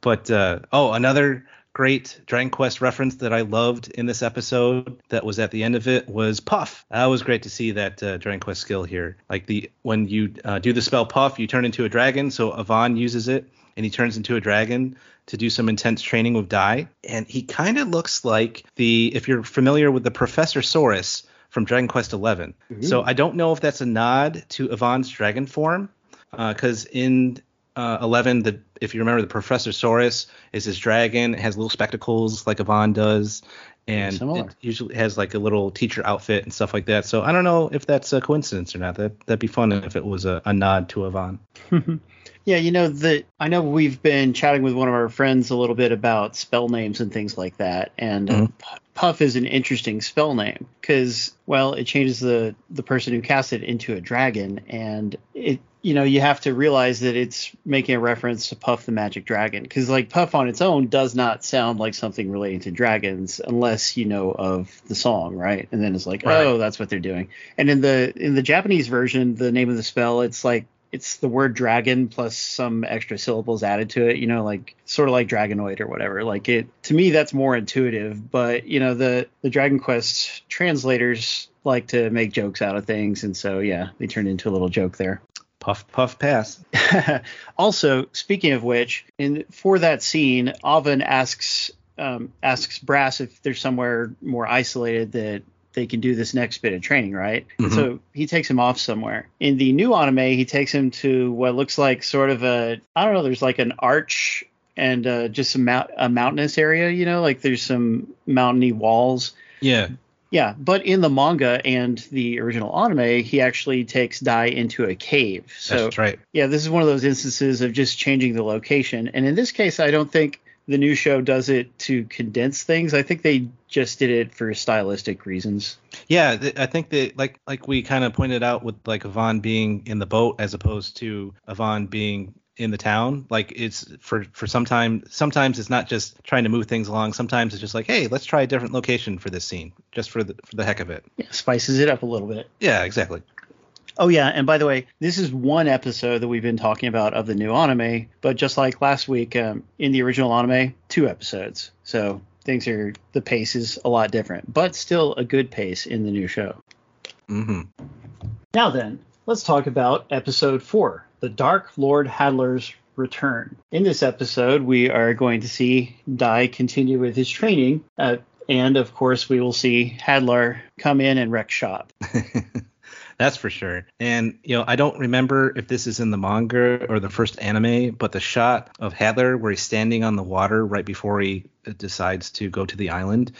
But uh, oh, another great Dragon Quest reference that I loved in this episode that was at the end of it was Puff. That was great to see that uh, Dragon Quest skill here. Like the when you uh, do the spell Puff, you turn into a dragon. So Avan uses it and he turns into a dragon to do some intense training with Dai. And he kind of looks like the if you're familiar with the Professor Saurus from Dragon Quest XI. So I don't know if that's a nod to Avan's dragon form because in uh, 11, the if you remember, the Professor Saurus is his dragon. It has little spectacles like Avan does, and Similar. it usually has like a little teacher outfit and stuff like that. So I don't know if that's a coincidence or not. That that'd be fun if it was a, a nod to Avan. Yeah, you know that I know we've been chatting with one of our friends a little bit about spell names and things like that, and uh, Mhm. P- Puff is an interesting spell name because well, it changes the the person who casts it into a dragon, and it you know you have to realize that it's making a reference to Puff the Magic Dragon because like Puff on its own does not sound like something relating to dragons unless you know of the song, right? And then it's like, Right. oh, that's what they're doing. And in the in the Japanese version, the name of the spell, it's like it's the word dragon plus some extra syllables added to it, you know, like sort of like dragonoid or whatever. Like it to me that's more intuitive, but you know, the the Dragon Quest translators like to make jokes out of things and so yeah, they turned into a little joke there. Puff puff pass. also, speaking of which, in for that scene, Avan asks um, asks Brass if there's somewhere more isolated that they can do this next bit of training, right? Mhm. So he takes him off somewhere. In the new anime, he takes him to what looks like sort of a I don't know. There's like an arch and uh, just some mount, a mountainous area, you know, like there's some mountainy walls. Yeah. Yeah, but in the manga and the original anime, he actually takes Dai into a cave. So That's right. yeah, this is one of those instances of just changing the location. And in this case, I don't think the new show does it to condense things. I think they just did it for stylistic reasons. Yeah, th- I think that like like we kind of pointed out with like Avan being in the boat as opposed to Avan being in the town. Like it's for for some time. Sometimes it's not just trying to move things along. Sometimes it's just like, hey, let's try a different location for this scene, just for the for the heck of it. Yeah, spices it up a little bit. Yeah, exactly. Oh yeah, and by the way, this is one episode that we've been talking about of the new anime, but just like last week, um, in the original anime, two episodes. So things are the pace is a lot different, but still a good pace in the new show. Mm-hmm. Now then, let's talk about episode four, the Dark Lord Hadlar's return. In this episode, we are going to see Dai continue with his training, uh, and of course, we will see Hadlar come in and wreck shop. That's for sure. And you know, I don't remember if this is in the manga or the first anime, but the shot of Hadlar where he's standing on the water right before he uh, decides to go to the island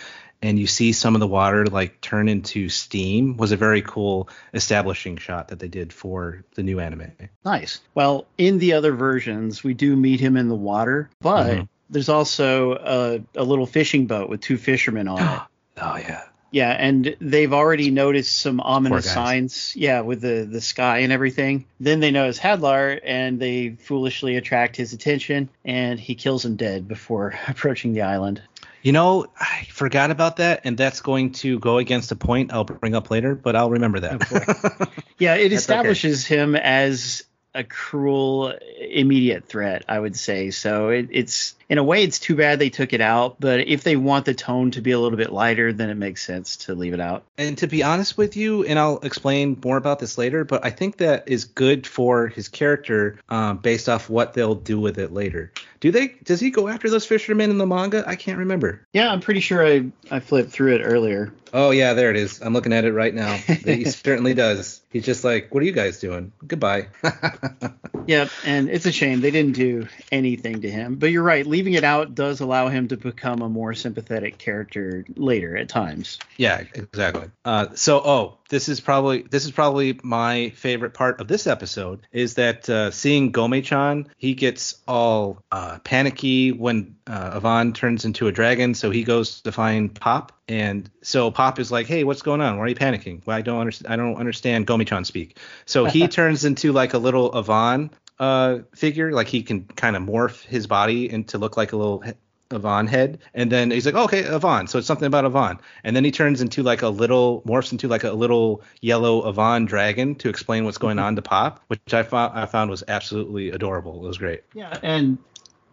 and you see some of the water like turn into steam was a very cool establishing shot that they did for the new anime. Nice. Well, in the other versions, we do meet him in the water, but Mhm. there's also a, a little fishing boat with two fishermen on it. Oh yeah. Yeah, and they've already noticed some ominous signs. Yeah, with the the sky and everything. Then they notice Hadlar, and they foolishly attract his attention, and he kills him dead before approaching the island. You know, I forgot about that, and that's going to go against a point I'll bring up later, but I'll remember that. Yeah, it That's okay. establishes him as a cruel, immediate threat. I would say so. It, it's in a way, it's too bad they took it out. But if they want the tone to be a little bit lighter, then it makes sense to leave it out. And to be honest with you, and I'll explain more about this later, but I think that is good for his character um, based off what they'll do with it later. Do they? Does he go after those fishermen in the manga? I can't remember. Yeah, I'm pretty sure I I flipped through it earlier. Oh yeah, there it is. I'm looking at it right now. he certainly does. He's just like, "What are you guys doing? Goodbye." Yep, and it's a shame they didn't do anything to him. But you're right, leaving it out does allow him to become a more sympathetic character later at times. Yeah, exactly. Uh, so, oh, this is probably this is probably my favorite part of this episode is that uh, seeing Gome-chan, he gets all uh, panicky when uh, turns into a dragon, so he goes to find Pop, and so Pop is like, "Hey, what's going on? Why are you panicking? Well, I don't understand. I don't understand Gome-chan speak." So he turns into like a little Avan uh, figure, like he can kind of morph his body into look like a little Avan head, and then he's like, okay, Avan. So it's something about Avan, and then he turns into like a little, morphs into like a little yellow Avan dragon to explain what's going on to Pop, which I found I found was absolutely adorable. It was great. Yeah, and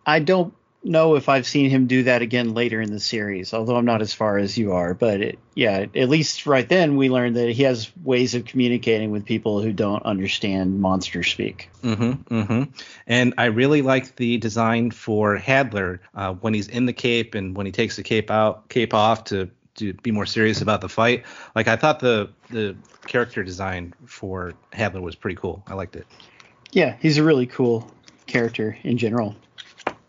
I don't know if I've seen him do that again later in the series, although I'm not as far as you are. But it, yeah, at least right then we learned that he has ways of communicating with people who don't understand monster speak. Mm-hmm. Mm-hmm. And I really like the design for Hadlar uh, when he's in the cape and when he takes the cape out, cape off to to be more serious about the fight. Like I thought the the character design for Hadlar was pretty cool. I liked it. Yeah, he's a really cool character in general.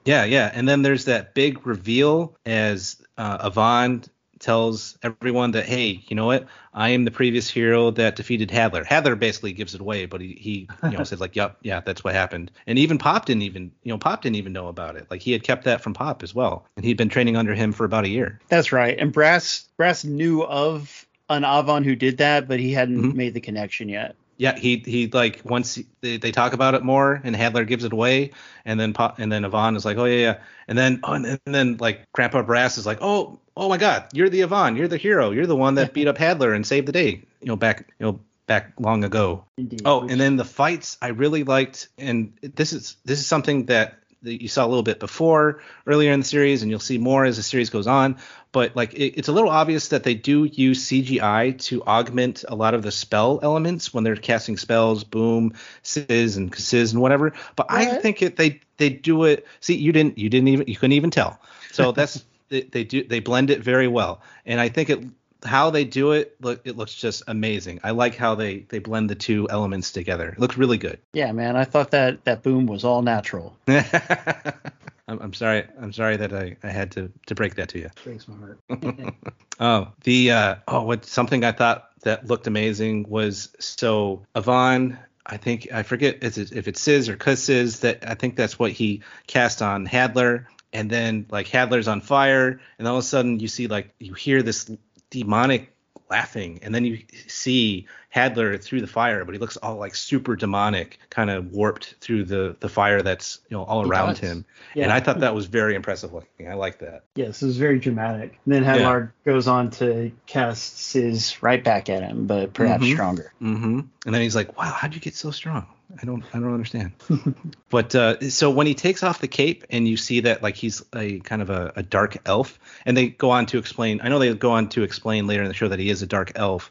Yeah, yeah. And then there's that big reveal as uh, Avan tells everyone that, hey, you know what? I am the previous hero that defeated Hadlar. Hadlar basically gives it away, but he, he you know, said like, yep, yeah, that's what happened. And even Pop didn't even, you know, Pop didn't even know about it. Like he had kept that from Pop as well. And he'd been training under him for about a year. That's right. And Brass Brass knew of an Avan who did that, but he hadn't Mhm. made the connection yet. Yeah, he he like once they, they talk about it more and Hadlar gives it away and then and then Avan is like, oh yeah, yeah. And then oh, and then, and then like Grandpa Brass is like, oh oh my God, you're the Avan, you're the hero, you're the one that beat up Hadlar and saved the day, you know, back you know back long ago. Indeed. Oh, and then the fights I really liked, and this is this is something that, that you saw a little bit before earlier in the series, and you'll see more as the series goes on. But like it, it's a little obvious that they do use CGI to augment a lot of the spell elements when they're casting spells, boom, sizz and sizz and whatever. But I think it they they do it. See, you didn't you didn't even you couldn't even tell. So that's they, they do they blend it very well, and I think it how they do it look it looks just amazing. I like how they they blend the two elements together. It looks really good. yeah, man, I thought that that boom was all natural. I'm, I'm sorry. I'm sorry that I, I had to, to break that to you. Breaks my heart. Oh, the uh, oh, what something I thought that looked amazing was so Avan. I think I forget is it, if it's Sizz or Cuz that I think that's what he cast on Hadlar, and then like Hadlar's on fire, and all of a sudden you see like you hear this demonic laughing, and then you see Hadlar through the fire, but he looks all like super demonic, kind of warped through the the fire that's you know all He around does. him, Yeah. and I thought that was very impressive looking. I like that. Yes, it was very dramatic. And then Hadlar goes on to cast his right back at him, but perhaps Mhm. stronger. Mm-hmm. And then he's like, "Wow, how'd you get so strong?" I don't I don't understand. but uh, so when he takes off the cape and you see that like he's a kind of a, a dark elf, and they go on to explain. I know they go on to explain later in the show that he is a dark elf.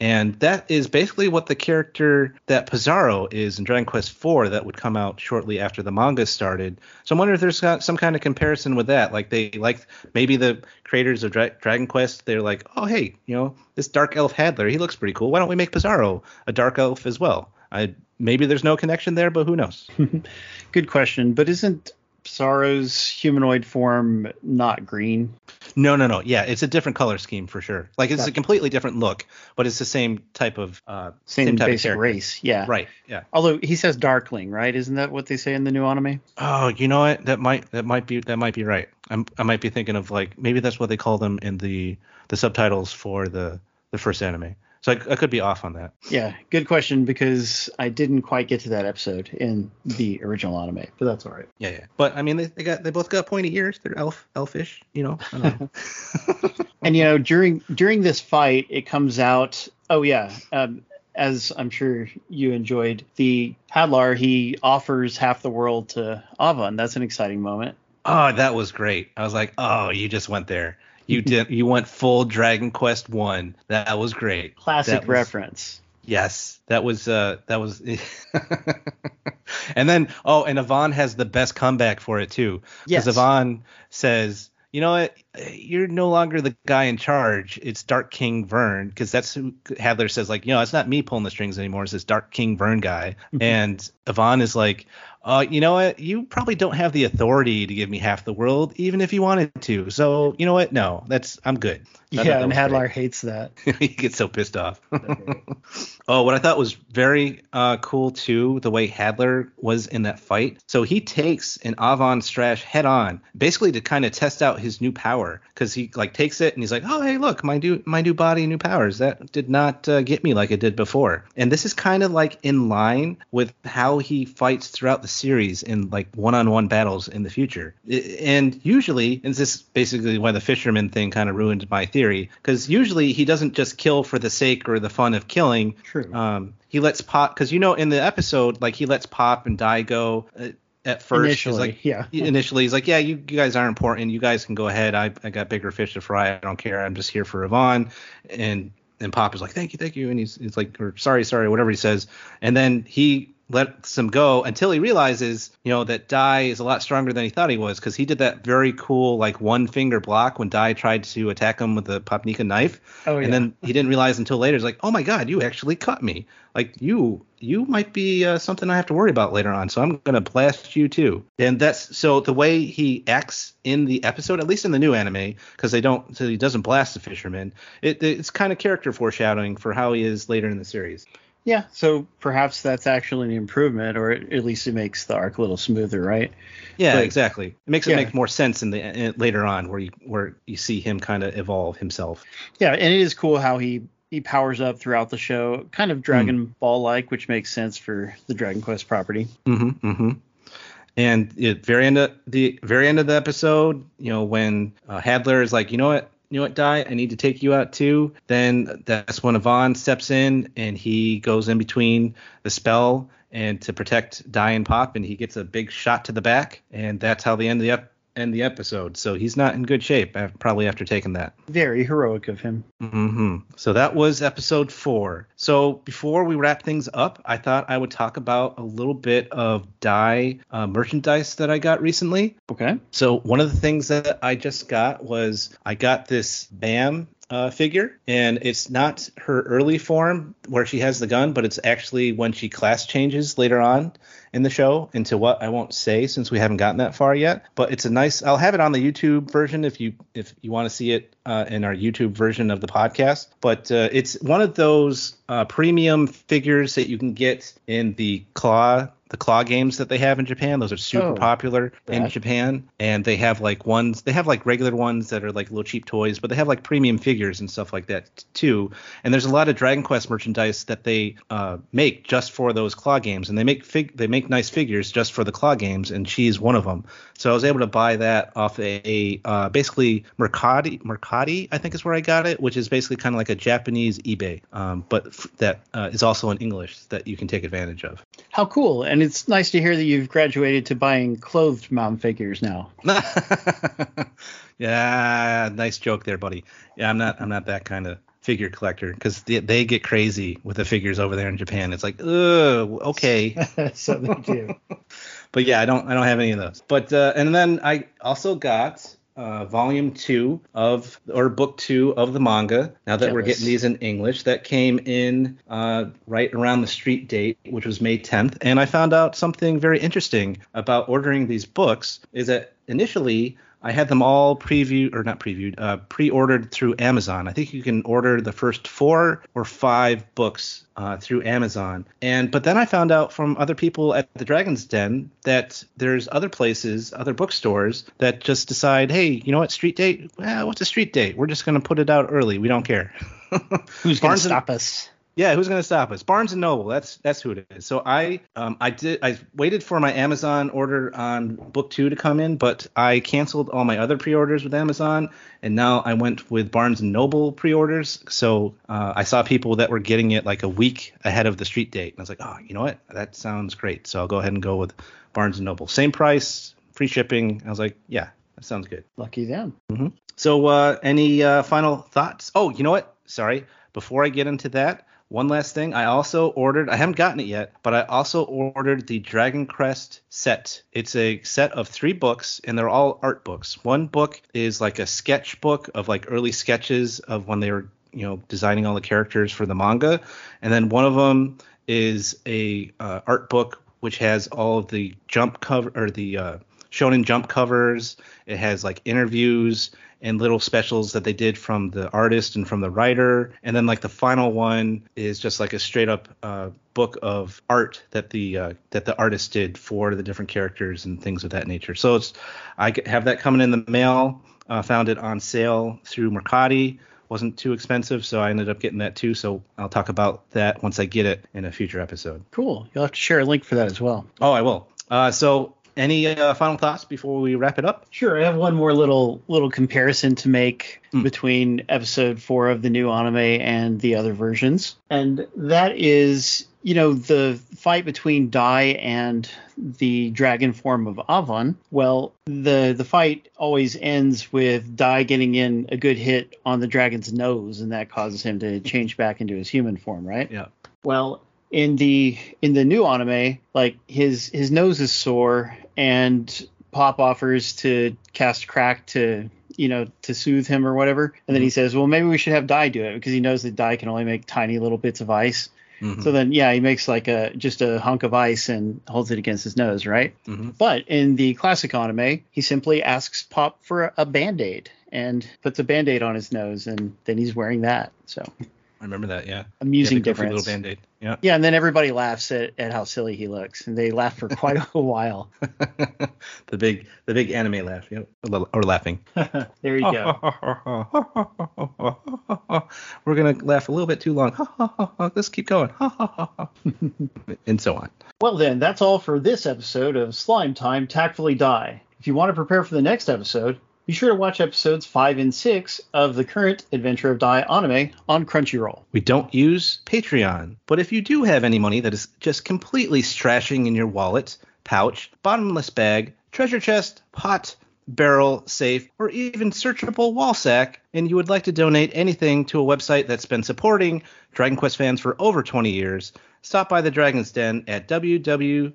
And that is basically what the character that Psaro is in Dragon Quest IV that would come out shortly after the manga started. So I'm wondering if there's some kind of comparison with that. Like they like maybe the creators of Dra- Dragon Quest, they're like, oh hey, you know this dark elf Hadlar, he looks pretty cool. Why don't we make Psaro a dark elf as well? I maybe there's no connection there, but who knows? Good question. But isn't Psaro's humanoid form not green? No, no, no. Yeah, it's a different color scheme for sure. Like it's Gotcha. a completely different look, but it's the same type of uh, Same, type of basic character. race. Yeah. Right. Yeah. Although he says darkling, right? Isn't that what they say in the new anime? Oh, you know what? That might that might be that might be right. I'm I might be thinking of like maybe that's what they call them in the the subtitles for the the first anime. So I, I could be off on that. Yeah, good question because I didn't quite get to that episode in the original anime, but that's all right. Yeah, yeah. But I mean, they, they got they both got pointy ears. They're elf elfish. You know. I don't know. And you know, during during this fight, it comes out. Oh yeah, um, as I'm sure you enjoyed, the Hadlar he offers half the world to Avan. That's an exciting moment. oh, that was great. I was like, oh, you just went there. You did. You went full Dragon Quest One. That was great. Classic was- reference. Yes, that was uh that was And then oh, and Avan has the best comeback for it too. Yes. Because Avan says, "You know what? You're no longer the guy in charge. It's Dark King Vearn because that's who Hadlar says like, you know, it's not me pulling the strings anymore. It's this Dark King Vearn guy." and Avan is like, uh, you know what? You probably don't have the authority to give me half the world, even if you wanted to. So, you know what? No, that's I'm good. I Yeah, and was great. Hates that. he gets so pissed off. oh, what I thought was very uh, cool too, the way Hadlar was in that fight. So he takes an Avan Strash head on, basically to kind of test out his new power, because he like takes it and he's like, "Oh, hey, look, my new my new body, new powers. That did not uh, get me like it did before." And this is kind of like in line with how he fights throughout the series in like one-on-one battles in the future. And usually, and this is basically why the fisherman thing kind of ruined my theory, because usually he doesn't just kill for the sake or the fun of killing. True. Um, he lets Pop, because you know in the episode, like he lets Pop and Dai go uh, at first. He's Initially, like, yeah. Initially, he's like, yeah, you, you guys are important. You guys can go ahead. I, I got bigger fish to fry. I don't care. I'm just here for Avan. And and Pop is like, thank you, thank you. And he's, he's like, or sorry, sorry, whatever he says. And then he lets him go until he realizes, you know, that Dai is a lot stronger than he thought he was because he did that very cool like one finger block when Dai tried to attack him with the Papnica knife. Oh, yeah. And then he didn't realize until later. He's like, oh my god, you actually cut me. Like you, you might be uh, something I have to worry about later on. So I'm gonna blast you too. And that's so the way he acts in the episode, at least in the new anime, because they don't, so he doesn't blast the fisherman. It, it's kind of character foreshadowing for how he is later in the series. Yeah, so perhaps that's actually an improvement, or at least it makes the arc a little smoother, right? Yeah, But- exactly. It makes Yeah. it make more sense in the in, later on where you where you see him kind of evolve himself. Yeah, and it is cool how he he powers up throughout the show, kind of Dragon Ball like, which makes sense for the Dragon Quest property. Mm-hmm. Mm-hmm. And at very end of the very end of the episode, you know, when uh, Hadlar is like, you know what, you know what, Dai, I need to take you out too. Then that's when Avan steps in and he goes in between the spell and to protect Dai and Pop, and he gets a big shot to the back, and that's how they end of the ep- end the episode. So he's not in good shape, probably after taking that. Very heroic of him. hmm So that was episode four. So before we wrap things up, I thought I would talk about a little bit of Dai uh, merchandise that I got recently. Okay. So one of the things that I just got was I got this Maam uh, figure, and it's not her early form where she has the gun, but it's actually when she class changes later on in the show into what I won't say since we haven't gotten that far yet. But it's a nice. I'll have it on the YouTube version if you if you want to see it uh, in our YouTube version of the podcast. But uh, it's one of those uh, premium figures that you can get in the claw the claw games that they have in Japan. Those are super Oh, popular in. Japan, and they have like ones. They have like regular ones that are like little cheap toys, but they have like premium figures and stuff like that too. And there's a lot of Dragon Quest merchandise that they uh, make just for those claw games, and they make fig they make nice figures just for the claw games, and she's one of them. So I was able to buy that off a, a uh, basically Mercari Mercari I think is where I got it, which is basically kind of like a Japanese eBay, um, but f- that uh, is also in English that you can take advantage of. How cool! And it's nice to hear that you've graduated to buying clothed mom figures now. yeah, nice joke there, buddy. Yeah, I'm not I'm not that kind of figure collector because they, they get crazy with the figures over there in Japan. It's like, ugh, okay. so they do. but yeah, I don't I don't have any of those. But uh, and then I also got uh, volume two of or book two of the manga. Now that we're getting these in English, that came in uh, right around the street date, which was May 10th. And I found out something very interesting about ordering these books. Is that initially I had them all previewed or not previewed, uh, pre-ordered through Amazon. I think you can order the first four or five books uh, through Amazon. And but then I found out from other people at the Dragon's Den that there's other places, other bookstores that just decide, hey, you know what, street date? Well, what's a street date? We're just gonna put it out early. We don't care. Who's going to stop us? Yeah, who's gonna stop us? Barnes and Noble. That's that's who it is. So I um I did I waited for my Amazon order on book two to come in, but I canceled all my other pre-orders with Amazon, and now I went with Barnes and Noble pre-orders. So uh, I saw people that were getting it like a week ahead of the street date, and I was like, oh, you know what? That sounds great. So I'll go ahead and go with Barnes and Noble. Same price, free shipping. I was like, yeah, that sounds good. Lucky them. So, uh, any uh, final thoughts? Oh, you know what? Sorry. Before I get into that, one last thing. I also ordered, I haven't gotten it yet, but I also ordered the Dragon Crest set. It's a set of three books, and they're all art books. One book is like a sketch book of like early sketches of when they were, you know, designing all the characters for the manga. And then one of them is a uh, art book which has all of the jump cover or the uh, Shonen Jump covers. It has like interviews and little specials that they did from the artist and from the writer. And then like the final one is just like a straight up uh, book of art that the uh, that the artist did for the different characters and things of that nature. So it's I have that coming in the mail. Uh, found it on sale through Mercari. Wasn't too expensive, so I ended up getting that too. So I'll talk about that once I get it in a future episode. Cool. You'll have to share a link for that as well. Oh, I will. Uh, so any uh, final thoughts before we wrap it up? Sure, I have one more little little comparison to make Hmm. between episode four of the new anime and the other versions, and that is, you know, the fight between Dai and the dragon form of Avan. Well, the the fight always ends with Dai getting in a good hit on the dragon's nose, and that causes him to change back into his human form, right? Yeah. Well, in the in the new anime, like his his nose is sore, and Pop offers to cast crack to you know to soothe him or whatever, and then he says, well, maybe we should have Dai do it because he knows that Dai can only make tiny little bits of ice. Mhm. So then, yeah, he makes like a just a hunk of ice and holds it against his nose, right? Mhm. But in the classic anime, he simply asks Pop for a band aid and puts a band aid on his nose, and then he's wearing that. So I remember that. Yeah. amusing yeah, the goofy difference. Little band-aid. Yeah. Yeah, and then everybody laughs at, at how silly he looks, and they laugh for quite a while. the big the big anime laugh. Yep. Or, or laughing. there you go. We're gonna laugh a little bit too long. Let's keep going. and so on. Well, then, that's all for this episode of Slime Time Tactfully Dai. If you want to prepare for the next episode, be sure to watch episodes 5 and 6 of the current Adventure of Dai anime on Crunchyroll. We don't use Patreon, but if you do have any money that is just completely strashing in your wallet, pouch, bottomless bag, treasure chest, pot, barrel, safe, or even searchable wall sack, and you would like to donate anything to a website that's been supporting Dragon Quest fans for over 20 years, stop by the Dragon's Den at www.woodus.com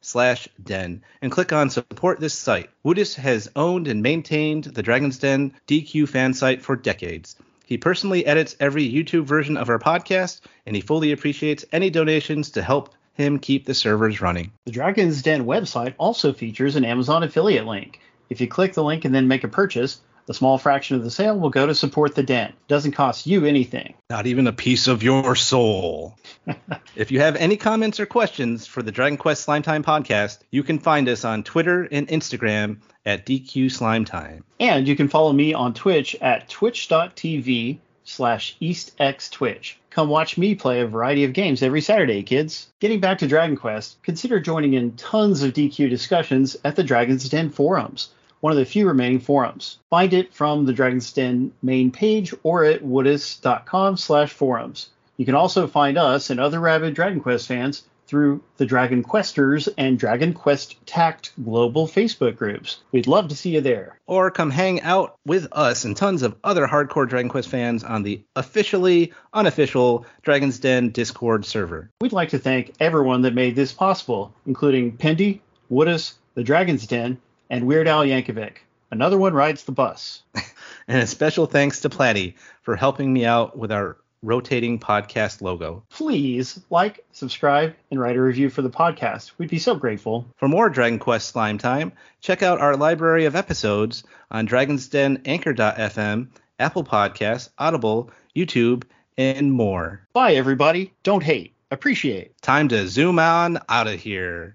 slash den and click on support this site. Woodus has owned and maintained the Dragon's Den DQ fan site for decades. He personally edits every YouTube version of our podcast, and he fully appreciates any donations to help him keep the servers running. The Dragon's Den website also features an Amazon affiliate link. If you click the link and then make a purchase, a small fraction of the sale will go to support the den. Doesn't cost you anything. Not even a piece of your soul. if you have any comments or questions for the Dragon Quest Slime Time podcast, you can find us on Twitter and Instagram at DQ Slime Time. And you can follow me on Twitch at twitch.tv slash eastxtwitch. Come watch me play a variety of games every Saturday, kids. Getting back to Dragon Quest, consider joining in tons of DQ discussions at the Dragon's Den forums, one of the few remaining forums. Find it from the Dragon's Den main page or at woodus.com slash forums. You can also find us and other rabid Dragon Quest fans through the Dragon Questers and Dragon Quest Tact global Facebook groups. We'd love to see you there. Or come hang out with us and tons of other hardcore Dragon Quest fans on the officially unofficial Dragon's Den Discord server. We'd like to thank everyone that made this possible, including Pendy, Woodus, the Dragon's Den, and Weird Al Yankovic. Another one rides the bus. And a special thanks to Platty for helping me out with our rotating podcast logo. Please like, subscribe, and write a review for the podcast. We'd be so grateful. For more Dragon Quest Slime Time, check out our library of episodes on Dragon's Den, Anchor.fm, Apple Podcasts, Audible, YouTube, and more. Bye, everybody. Don't hate. Appreciate. Time to zoom on out of here.